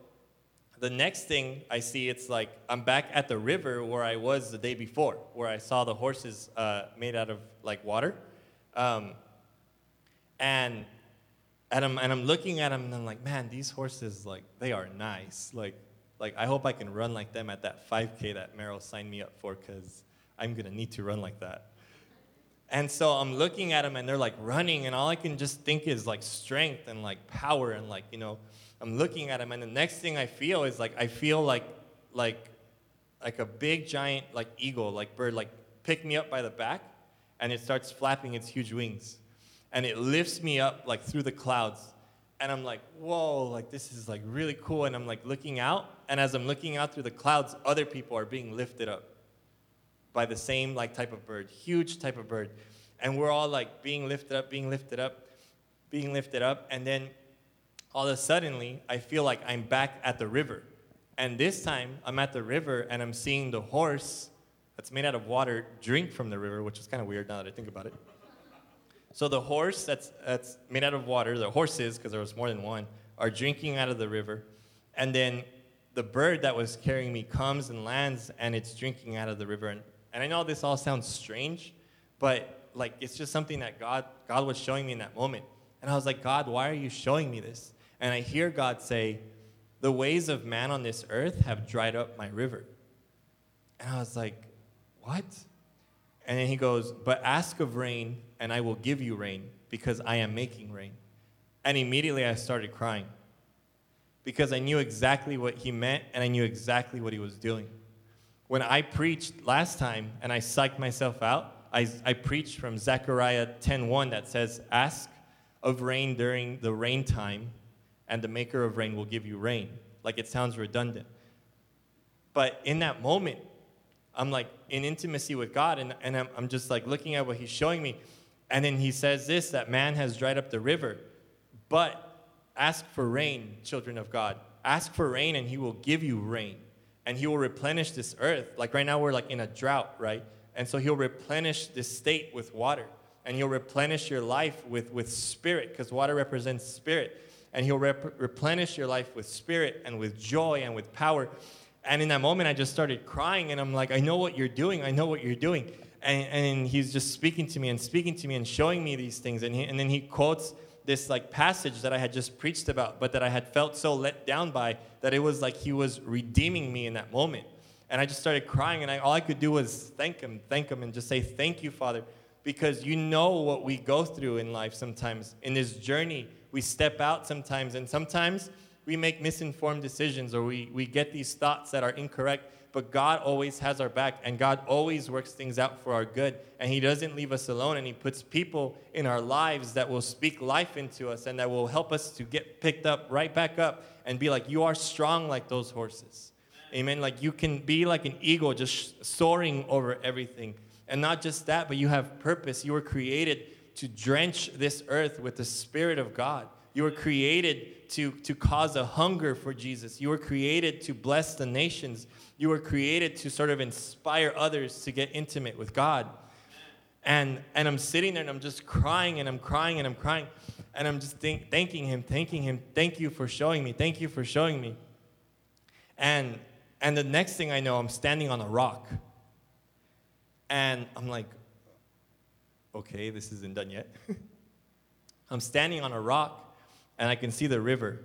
Speaker 1: the next thing I see, it's like I'm back at the river where I was the day before, where I saw the horses uh, made out of like water. Um, and, and, I'm, and I'm looking at them and I'm like, man, these horses, like, they are nice. Like, like I hope I can run like them at that 5K that Meryl signed me up for because I'm to need to run like that. And so I'm looking at them and they're like running, and all I can just think is like strength and like power and like, you know, I'm looking at them and the next thing I feel is like I feel like like like a big giant like eagle, like bird, like pick me up by the back, and it starts flapping its huge wings, and it lifts me up like through the clouds, and I'm like, whoa, like this is like really cool, and I'm like looking out, and as I'm looking out through the clouds, other people are being lifted up by the same like type of bird, huge type of bird, and we're all like being lifted up, being lifted up, being lifted up, and then all of a suddenly I feel like I'm back at the river. And this time I'm at the river and I'm seeing the horse that's made out of water drink from the river, which is kind of weird now that I think about it. So the horse that's, that's made out of water, the horses, because there was more than one, are drinking out of the river. And then the bird that was carrying me comes and lands and it's drinking out of the river. And, and I know this all sounds strange, but like it's just something that God, God was showing me in that moment. And I was like, God, why are you showing me this? and I hear God say, The ways of man on this earth have dried up my river. And I was like, What? And then he goes, But ask of rain, and I will give you rain, because I am making rain. And immediately I started crying because I knew exactly what he meant and I knew exactly what he was doing. When I preached last time and I psyched myself out, I, I preached from Zechariah 10:1 that says, Ask of rain during the rain time, and the maker of rain will give you rain. Like it sounds redundant. But in that moment, I'm like in intimacy with God, and, and I'm, I'm just like looking at what He's showing me. And then He says this that man has dried up the river. But ask for rain, children of God. Ask for rain, and He will give you rain. And He will replenish this earth. Like right now, we're like in a drought, right? And so He'll replenish this state with water. And He'll replenish your life with, with spirit, because water represents spirit and He'll rep- replenish your life with spirit and with joy and with power. And in that moment, I just started crying, and I'm like, I know what you're doing. I know what you're doing. And, and he's just speaking to me and speaking to me and showing me these things. And, he, and then he quotes this like passage that I had just preached about, but that I had felt so let down by that it was like he was redeeming me in that moment. And I just started crying, and I, all I could do was thank him, thank him, and just say, Thank you, Father, because you know what we go through in life sometimes in this journey we step out sometimes, and sometimes we make misinformed decisions or we, we get these thoughts that are incorrect. But God always has our back, and God always works things out for our good. And He doesn't leave us alone, and He puts people in our lives that will speak life into us and that will help us to get picked up right back up and be like, You are strong like those horses. Amen. Like you can be like an eagle just soaring over everything And not just that, but you have purpose. You were created to drench this earth with the Spirit of God. You were created to, to cause a hunger for Jesus. You were created to bless the nations. You were created to sort of inspire others to get intimate with God. And, and I'm sitting there and I'm just crying and I'm crying and I'm crying. And I'm just think, thanking him, thanking him. Thank you for showing me. Thank you for showing me. And, and the next thing I know, I'm standing on a rock. And I'm like, okay, this isn't done yet. *laughs* I'm standing on a rock and I can see the river.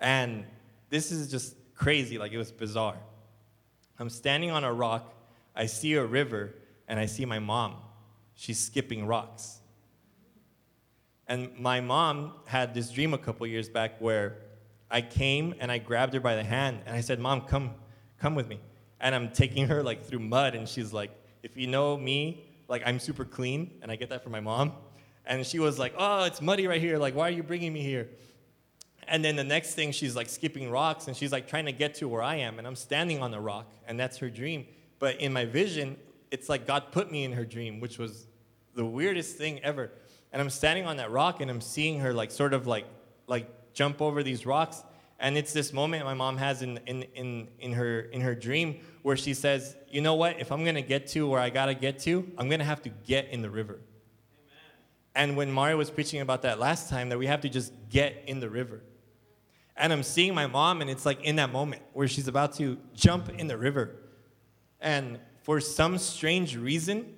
Speaker 1: And this is just crazy, like it was bizarre. I'm standing on a rock, I see a river, and I see my mom. She's skipping rocks. And my mom had this dream a couple years back where I came and I grabbed her by the hand and I said, Mom, come, come with me. And I'm taking her like through mud, and she's like, if you know me, like I'm super clean, and I get that from my mom. And she was like, Oh, it's muddy right here. Like, why are you bringing me here? And then the next thing, she's like skipping rocks and she's like trying to get to where I am. And I'm standing on the rock, and that's her dream. But in my vision, it's like God put me in her dream, which was the weirdest thing ever. And I'm standing on that rock and I'm seeing her like sort of like like jump over these rocks. And it's this moment my mom has in, in, in, in, her, in her dream where she says, You know what? If I'm going to get to where I got to get to, I'm going to have to get in the river. And when Mario was preaching about that last time, that we have to just get in the river. And I'm seeing my mom, and it's like in that moment where she's about to jump in the river. And for some strange reason,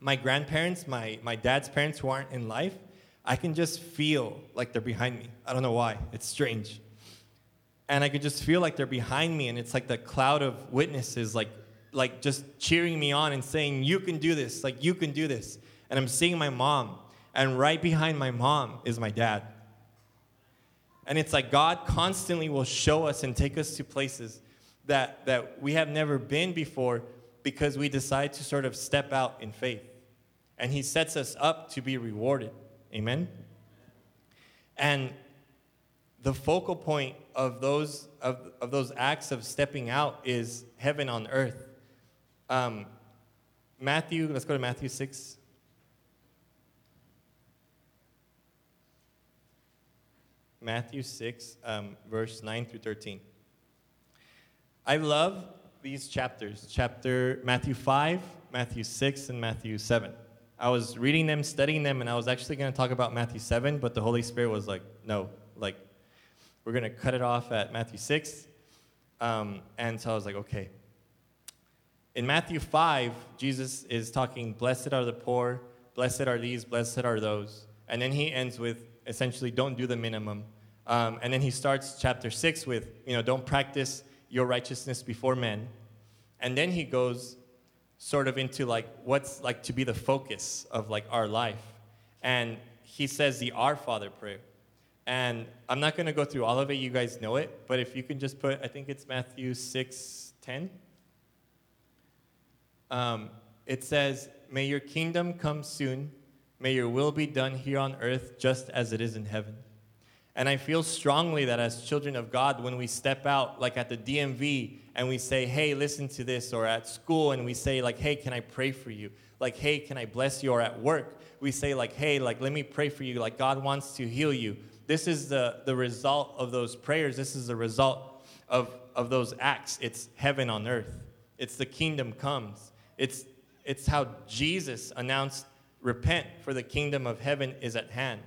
Speaker 1: my grandparents, my, my dad's parents who aren't in life, I can just feel like they're behind me. I don't know why. It's strange. And I could just feel like they're behind me, and it's like the cloud of witnesses, like, like just cheering me on and saying, You can do this, like, you can do this. And I'm seeing my mom, and right behind my mom is my dad. And it's like God constantly will show us and take us to places that, that we have never been before because we decide to sort of step out in faith. And He sets us up to be rewarded. Amen? And the focal point of those, of, of those acts of stepping out is heaven on earth. Um, Matthew, let's go to Matthew 6. Matthew 6, um, verse 9 through 13. I love these chapters chapter Matthew 5, Matthew 6, and Matthew 7. I was reading them, studying them, and I was actually going to talk about Matthew 7, but the Holy Spirit was like, no, like, we're going to cut it off at Matthew 6. Um, and so I was like, okay. In Matthew 5, Jesus is talking, blessed are the poor, blessed are these, blessed are those. And then he ends with essentially, don't do the minimum. Um, and then he starts chapter 6 with, you know, don't practice your righteousness before men. And then he goes sort of into like what's like to be the focus of like our life. And he says the Our Father prayer. And I'm not going to go through all of it, you guys know it, but if you can just put, I think it's Matthew 6 10. Um, it says, May your kingdom come soon, may your will be done here on earth just as it is in heaven. And I feel strongly that as children of God, when we step out, like at the DMV, and we say, hey, listen to this, or at school, and we say, like, hey, can I pray for you? Like, hey, can I bless you? Or at work, we say, like, hey, like, let me pray for you. Like, God wants to heal you. This is the, the result of those prayers. This is the result of, of those acts. It's heaven on earth, it's the kingdom comes. It's, it's how Jesus announced, repent, for the kingdom of heaven is at hand.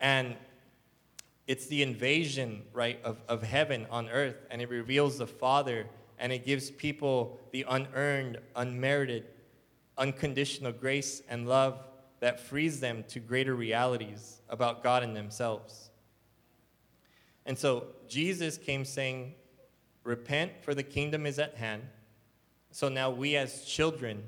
Speaker 1: And it's the invasion, right, of, of heaven on earth, and it reveals the Father, and it gives people the unearned, unmerited, unconditional grace and love that frees them to greater realities about God and themselves. And so Jesus came saying, Repent, for the kingdom is at hand. So now we, as children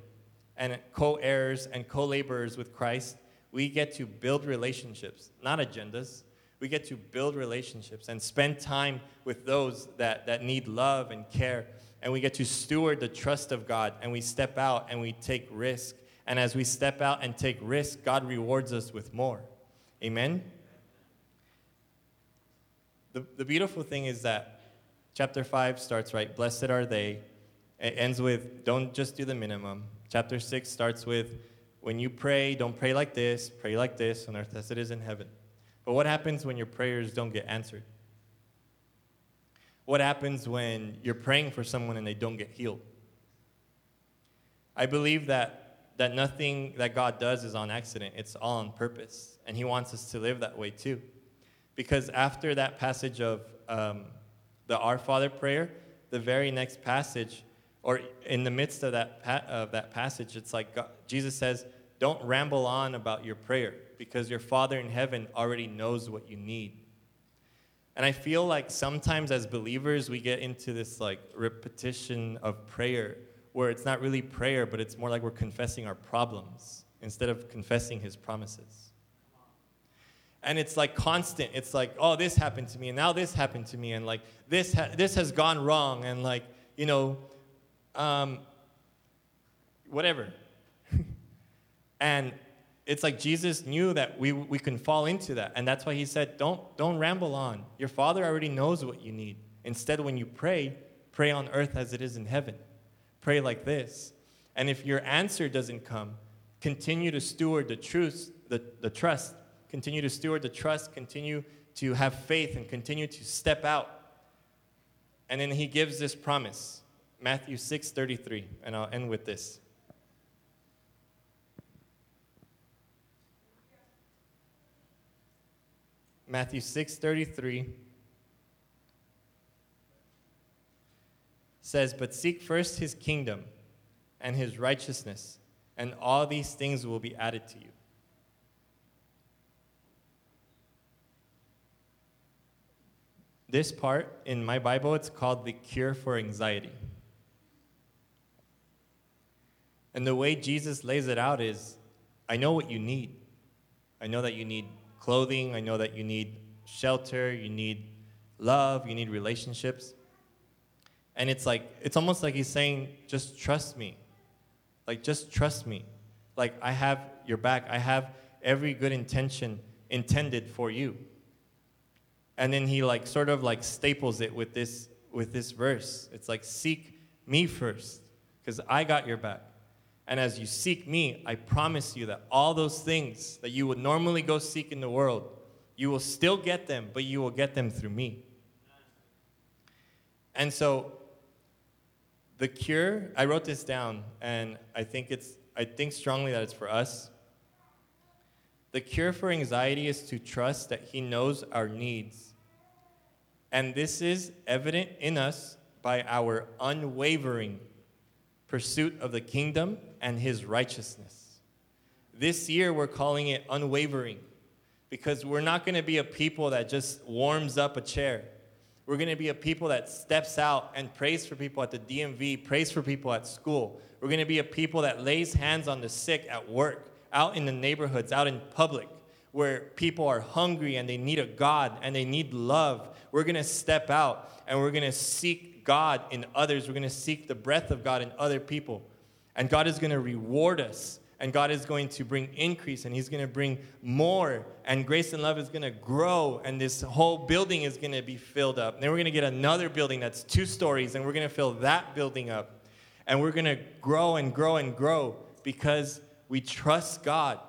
Speaker 1: and co heirs and co laborers with Christ, we get to build relationships, not agendas we get to build relationships and spend time with those that, that need love and care. And we get to steward the trust of God and we step out and we take risk. And as we step out and take risk, God rewards us with more. Amen? The, the beautiful thing is that chapter 5 starts right, blessed are they. It ends with, don't just do the minimum, chapter 6 starts with when you pray, don't pray like this, pray like this on earth as it is in heaven. But what happens when your prayers don't get answered? What happens when you're praying for someone and they don't get healed? I believe that, that nothing that God does is on accident, it's all on purpose. And He wants us to live that way too. Because after that passage of um, the Our Father prayer, the very next passage, or in the midst of that, pa- of that passage, it's like God, Jesus says, Don't ramble on about your prayer because your Father in heaven already knows what you need. And I feel like sometimes as believers, we get into this like repetition of prayer where it's not really prayer, but it's more like we're confessing our problems instead of confessing his promises. And it's like constant. It's like, oh, this happened to me, and now this happened to me, and like this, ha- this has gone wrong, and like, you know, um, whatever. And it's like Jesus knew that we, we can fall into that. And that's why he said, don't, don't ramble on. Your Father already knows what you need. Instead, when you pray, pray on earth as it is in heaven. Pray like this. And if your answer doesn't come, continue to steward the truth, the, the trust. Continue to steward the trust. Continue to have faith and continue to step out. And then he gives this promise Matthew 6 33. And I'll end with this. Matthew 6:33 says, "But seek first his kingdom and his righteousness, and all these things will be added to you." This part in my Bible it's called the cure for anxiety. And the way Jesus lays it out is I know what you need. I know that you need clothing. I know that you need shelter, you need love, you need relationships. And it's like, it's almost like he's saying, just trust me. Like, just trust me. Like, I have your back. I have every good intention intended for you. And then he like sort of like staples it with this with this verse. It's like seek me first because I got your back. And as you seek me, I promise you that all those things that you would normally go seek in the world, you will still get them, but you will get them through me. And so the cure, I wrote this down and I think it's I think strongly that it's for us. The cure for anxiety is to trust that he knows our needs. And this is evident in us by our unwavering pursuit of the kingdom and his righteousness. This year, we're calling it unwavering because we're not going to be a people that just warms up a chair. We're going to be a people that steps out and prays for people at the DMV, prays for people at school. We're going to be a people that lays hands on the sick at work, out in the neighborhoods, out in public, where people are hungry and they need a God and they need love. We're going to step out and we're going to seek God in others. We're going to seek the breath of God in other people. And God is going to reward us. And God is going to bring increase and He's going to bring more. And grace and love is going to grow. And this whole building is going to be filled up. And then we're going to get another building that's two stories. And we're going to fill that building up. And we're going to grow and grow and grow because we trust God.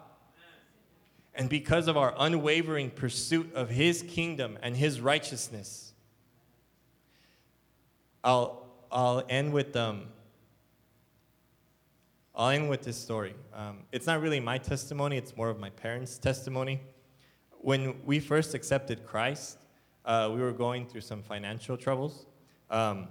Speaker 1: And because of our unwavering pursuit of His kingdom and His righteousness. I'll, I'll end with um, I'll end with this story. Um, it's not really my testimony, it's more of my parents' testimony. When we first accepted Christ, uh, we were going through some financial troubles. Um,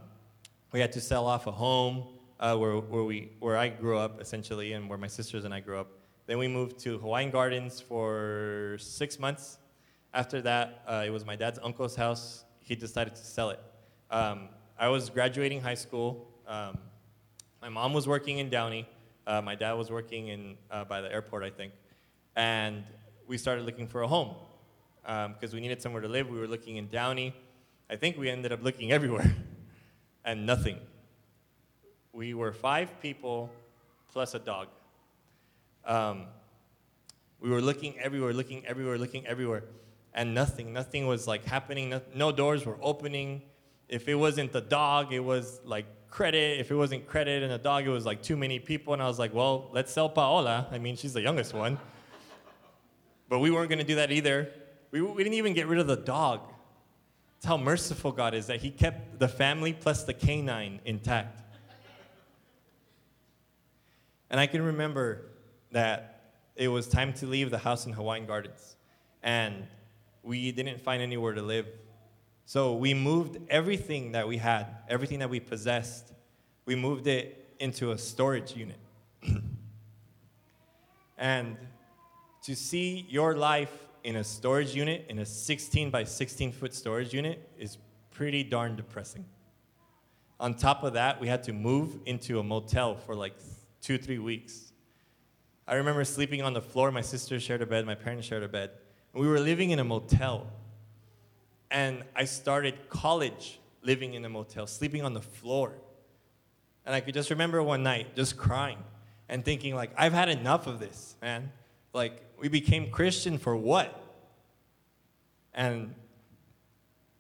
Speaker 1: we had to sell off a home uh, where, where, we, where I grew up, essentially, and where my sisters and I grew up. Then we moved to Hawaiian Gardens for six months. After that, uh, it was my dad's uncle's house. He decided to sell it. Um, I was graduating high school. Um, my mom was working in Downey. Uh, my dad was working in, uh, by the airport, I think. And we started looking for a home because um, we needed somewhere to live. We were looking in Downey. I think we ended up looking everywhere *laughs* and nothing. We were five people plus a dog. Um, we were looking everywhere, looking everywhere, looking everywhere, and nothing. Nothing was like happening. No, no doors were opening. if it wasn't the dog, it was like credit. If it wasn't credit and the dog, it was like too many people. And I was like, well, let's sell Paola. I mean, she's the youngest one. But we weren't going to do that either. We, we didn't even get rid of the dog. That's how merciful God is that He kept the family plus the canine intact. And I can remember that it was time to leave the house in Hawaiian Gardens. And we didn't find anywhere to live. So we moved everything that we had, everything that we possessed, we moved it into a storage unit. *clears throat* and to see your life in a storage unit, in a 16 by 16 foot storage unit, is pretty darn depressing. On top of that, we had to move into a motel for like two, three weeks. I remember sleeping on the floor. My sister shared a bed, my parents shared a bed. We were living in a motel. And I started college living in a motel, sleeping on the floor. And I could just remember one night just crying and thinking, like, I've had enough of this, man. Like, we became Christian for what? And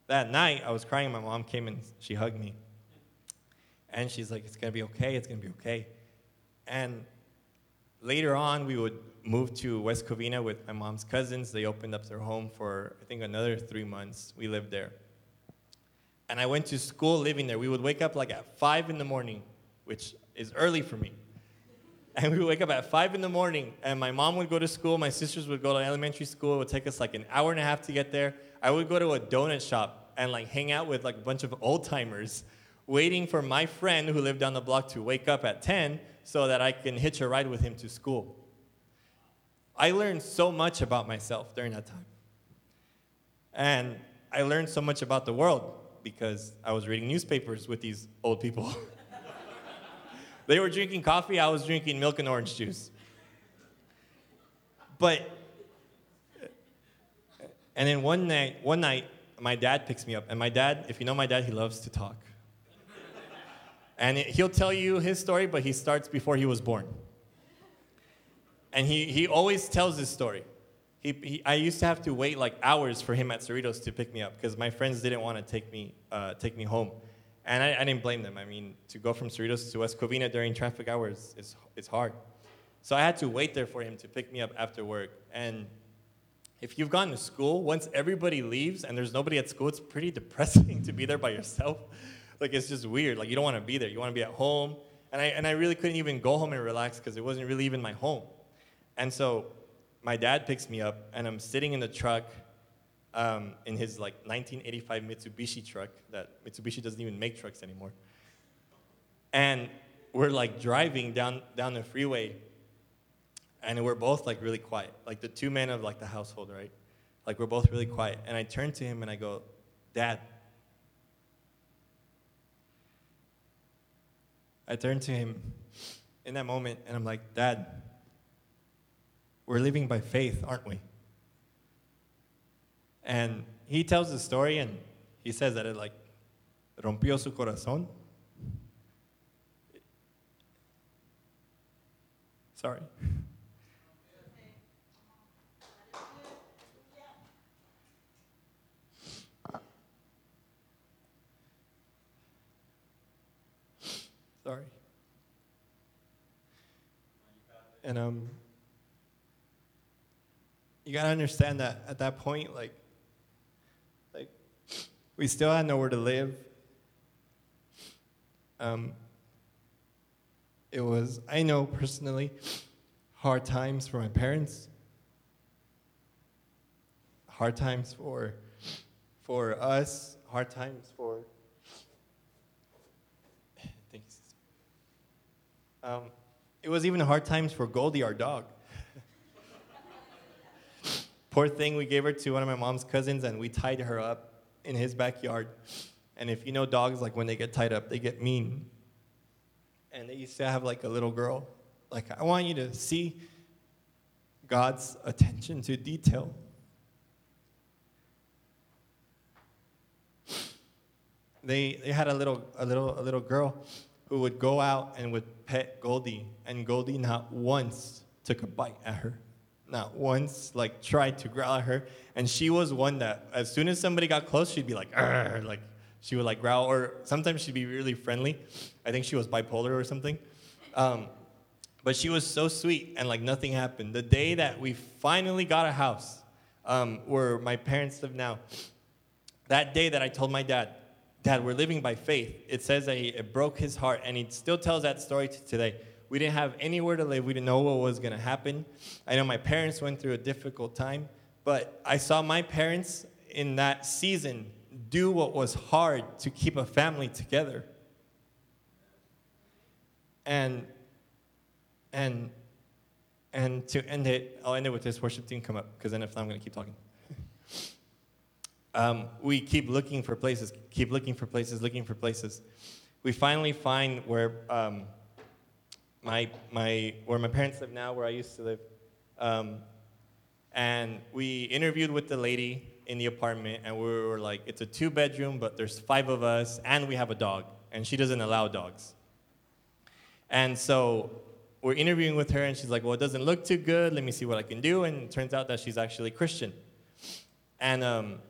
Speaker 1: that night, I was crying. My mom came and she hugged me. And she's like, It's to be okay. It's to be okay. And later on, we would move to West Covina with my mom's cousins. They opened up their home for, I think, another three months. We lived there. And I went to school living there. We would wake up like at 5 in the morning, which is early for me. *laughs* And we would wake up at 5 in the morning, and my mom would go to school. My sisters would go to elementary school. It would take us like an hour and a half to get there. I would go to a donut shop and like hang out with like a bunch of old timers, waiting for my friend who lived down the block to wake up at 10 so that I can hitch a ride with him to school. I learned so much about myself during that time. And I learned so much about the world because I was reading newspapers with these old people. *laughs* they were drinking coffee, I was drinking milk and orange juice. But, and then one night, one night, my dad picks me up. And my dad, if you know my dad, he loves to talk. And it, he'll tell you his story, but he starts before he was born. And he, he always tells this story. He, he, I used to have to wait like hours for him at Cerritos to pick me up because my friends didn't want to take me, uh, take me home. And I, I, didn't blame them. I mean, to go from Cerritos to West Covina during traffic hours is, is hard. So I had to wait there for him to pick me up after work. And if you've gone to school, once everybody leaves and there's nobody at school, it's pretty depressing *laughs* to be there by yourself. Like, it's just weird. Like, you don't want to be there. You want to be at home. And I, and I really couldn't even go home and relax because it wasn't really even my home. And so my dad picks me up, and I'm sitting in the truck um, in his like 1985 Mitsubishi truck that Mitsubishi doesn't even make trucks anymore. And we're like driving down down the freeway, and we're both like really quiet, like the two men of like the household, right? Like we're both really quiet. And I turn to him and I go, "Dad." I turn to him in that moment, and I'm like, "Dad." We're living by faith, aren't we? And he tells the story and he says that it like rompió su corazón. Sorry. Sorry. And um you gotta understand that at that point, like, like we still had nowhere to live. Um, it was, I know personally, hard times for my parents, hard times for for us, hard times for. *sighs* Thanks. Um, it was even hard times for Goldie, our dog. Poor thing, we gave her to one of my mom's cousins and we tied her up in his backyard. And if you know dogs, like when they get tied up, they get mean. And they used to have like a little girl. Like, I want you to see God's attention to detail. They, they had a little, a, little, a little girl who would go out and would pet Goldie, and Goldie not once took a bite at her not once like tried to growl at her and she was one that as soon as somebody got close she'd be like like she would like growl, or sometimes she'd be really friendly. I think she was bipolar or something. Um, but she was so sweet, and like nothing happened. The day that we finally got a house, um, where my parents live now, that day that I told my dad, Dad, we're living by faith. It says that he, it broke his heart, and he still tells that story to today. We didn't have anywhere to live. We didn't know what was going to happen. I know my parents went through a difficult time, but I saw my parents in that season do what was hard to keep a family together. And and and to end it, I'll end it with this worship team come up because then if not, I'm going to keep talking. *laughs* um, we keep looking for places, keep looking for places, looking for places. We finally find where um, my my where my parents live now, where I used to live, um, and we interviewed with the lady in the apartment, and we were like, it's a two bedroom, but there's five of us, and we have a dog, and she doesn't allow dogs. And so we're interviewing with her, and she's like, well, it doesn't look too good. Let me see what I can do. And it turns out that she's actually Christian. And um,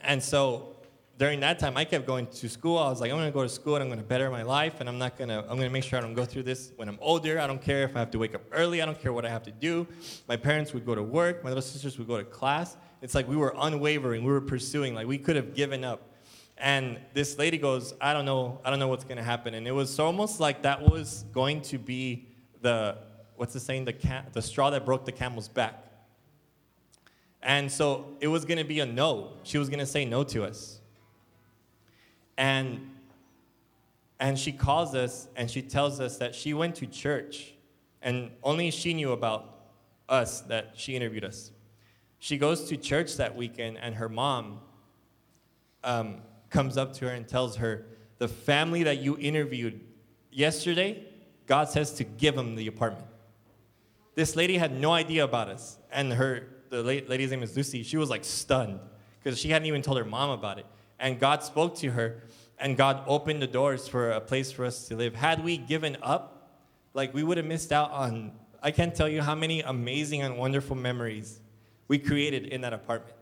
Speaker 1: and so during that time, I kept going to school. I was like, I'm going to go to school and I'm going to better my life, and I'm not going to. I'm going to make sure I don't go through this when I'm older. I don't care if I have to wake up early. I don't care what I have to do. My parents would go to work. My little sisters would go to class. It's like we were unwavering. We were pursuing. Like we could have given up. And this lady goes, I don't know. I don't know what's going to happen. And it was almost like that was going to be the what's the saying? The ca- the straw that broke the camel's back. And so it was going to be a no. She was going to say no to us. And and she calls us and she tells us that she went to church and only she knew about us that she interviewed us. She goes to church that weekend and her mom um, comes up to her and tells her, The family that you interviewed yesterday, God says to give them the apartment. This lady had no idea about us, and her the lady's name is Lucy. She was like stunned because she hadn't even told her mom about it. And God spoke to her, and God opened the doors for a place for us to live. Had we given up, like we would have missed out on, I can't tell you how many amazing and wonderful memories we created in that apartment.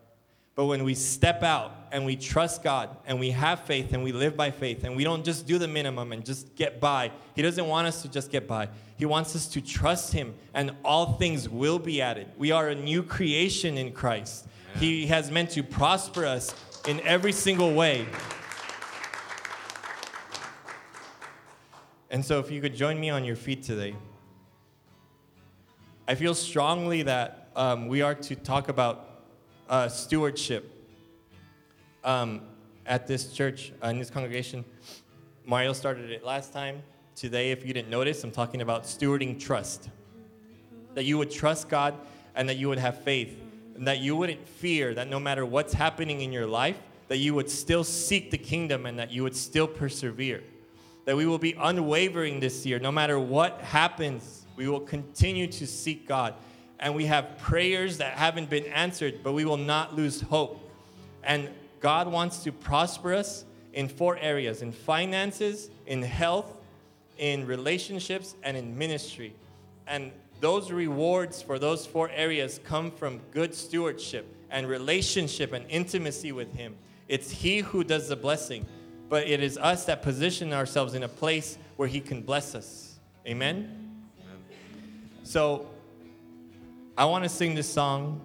Speaker 1: But when we step out and we trust God and we have faith and we live by faith and we don't just do the minimum and just get by, He doesn't want us to just get by. He wants us to trust Him and all things will be added. We are a new creation in Christ. He has meant to prosper us in every single way. And so, if you could join me on your feet today, I feel strongly that um, we are to talk about uh, stewardship um, at this church, uh, in this congregation. Mario started it last time. Today, if you didn't notice, I'm talking about stewarding trust. That you would trust God and that you would have faith, and that you wouldn't fear that no matter what's happening in your life, that you would still seek the kingdom and that you would still persevere. That we will be unwavering this year. No matter what happens, we will continue to seek God and we have prayers that haven't been answered, but we will not lose hope. And God wants to prosper us in four areas in finances, in health, in relationships, and in ministry. And those rewards for those four areas come from good stewardship and relationship and intimacy with Him. It's He who does the blessing, but it is us that position ourselves in a place where He can bless us. Amen? Amen. So, I want to sing this song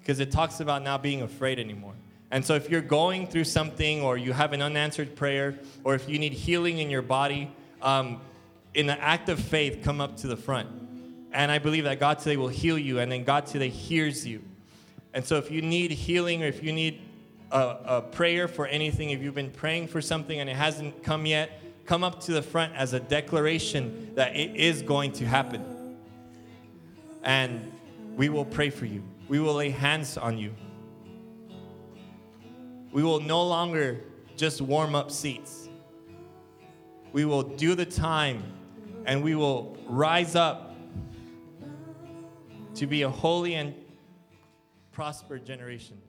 Speaker 1: because it talks about not being afraid anymore. And so, if you're going through something, or you have an unanswered prayer, or if you need healing in your body, um, in the act of faith, come up to the front. And I believe that God today will heal you, and then God today hears you. And so, if you need healing, or if you need a, a prayer for anything, if you've been praying for something and it hasn't come yet, come up to the front as a declaration that it is going to happen and we will pray for you. We will lay hands on you. We will no longer just warm up seats. We will do the time and we will rise up to be a holy and prospered generation.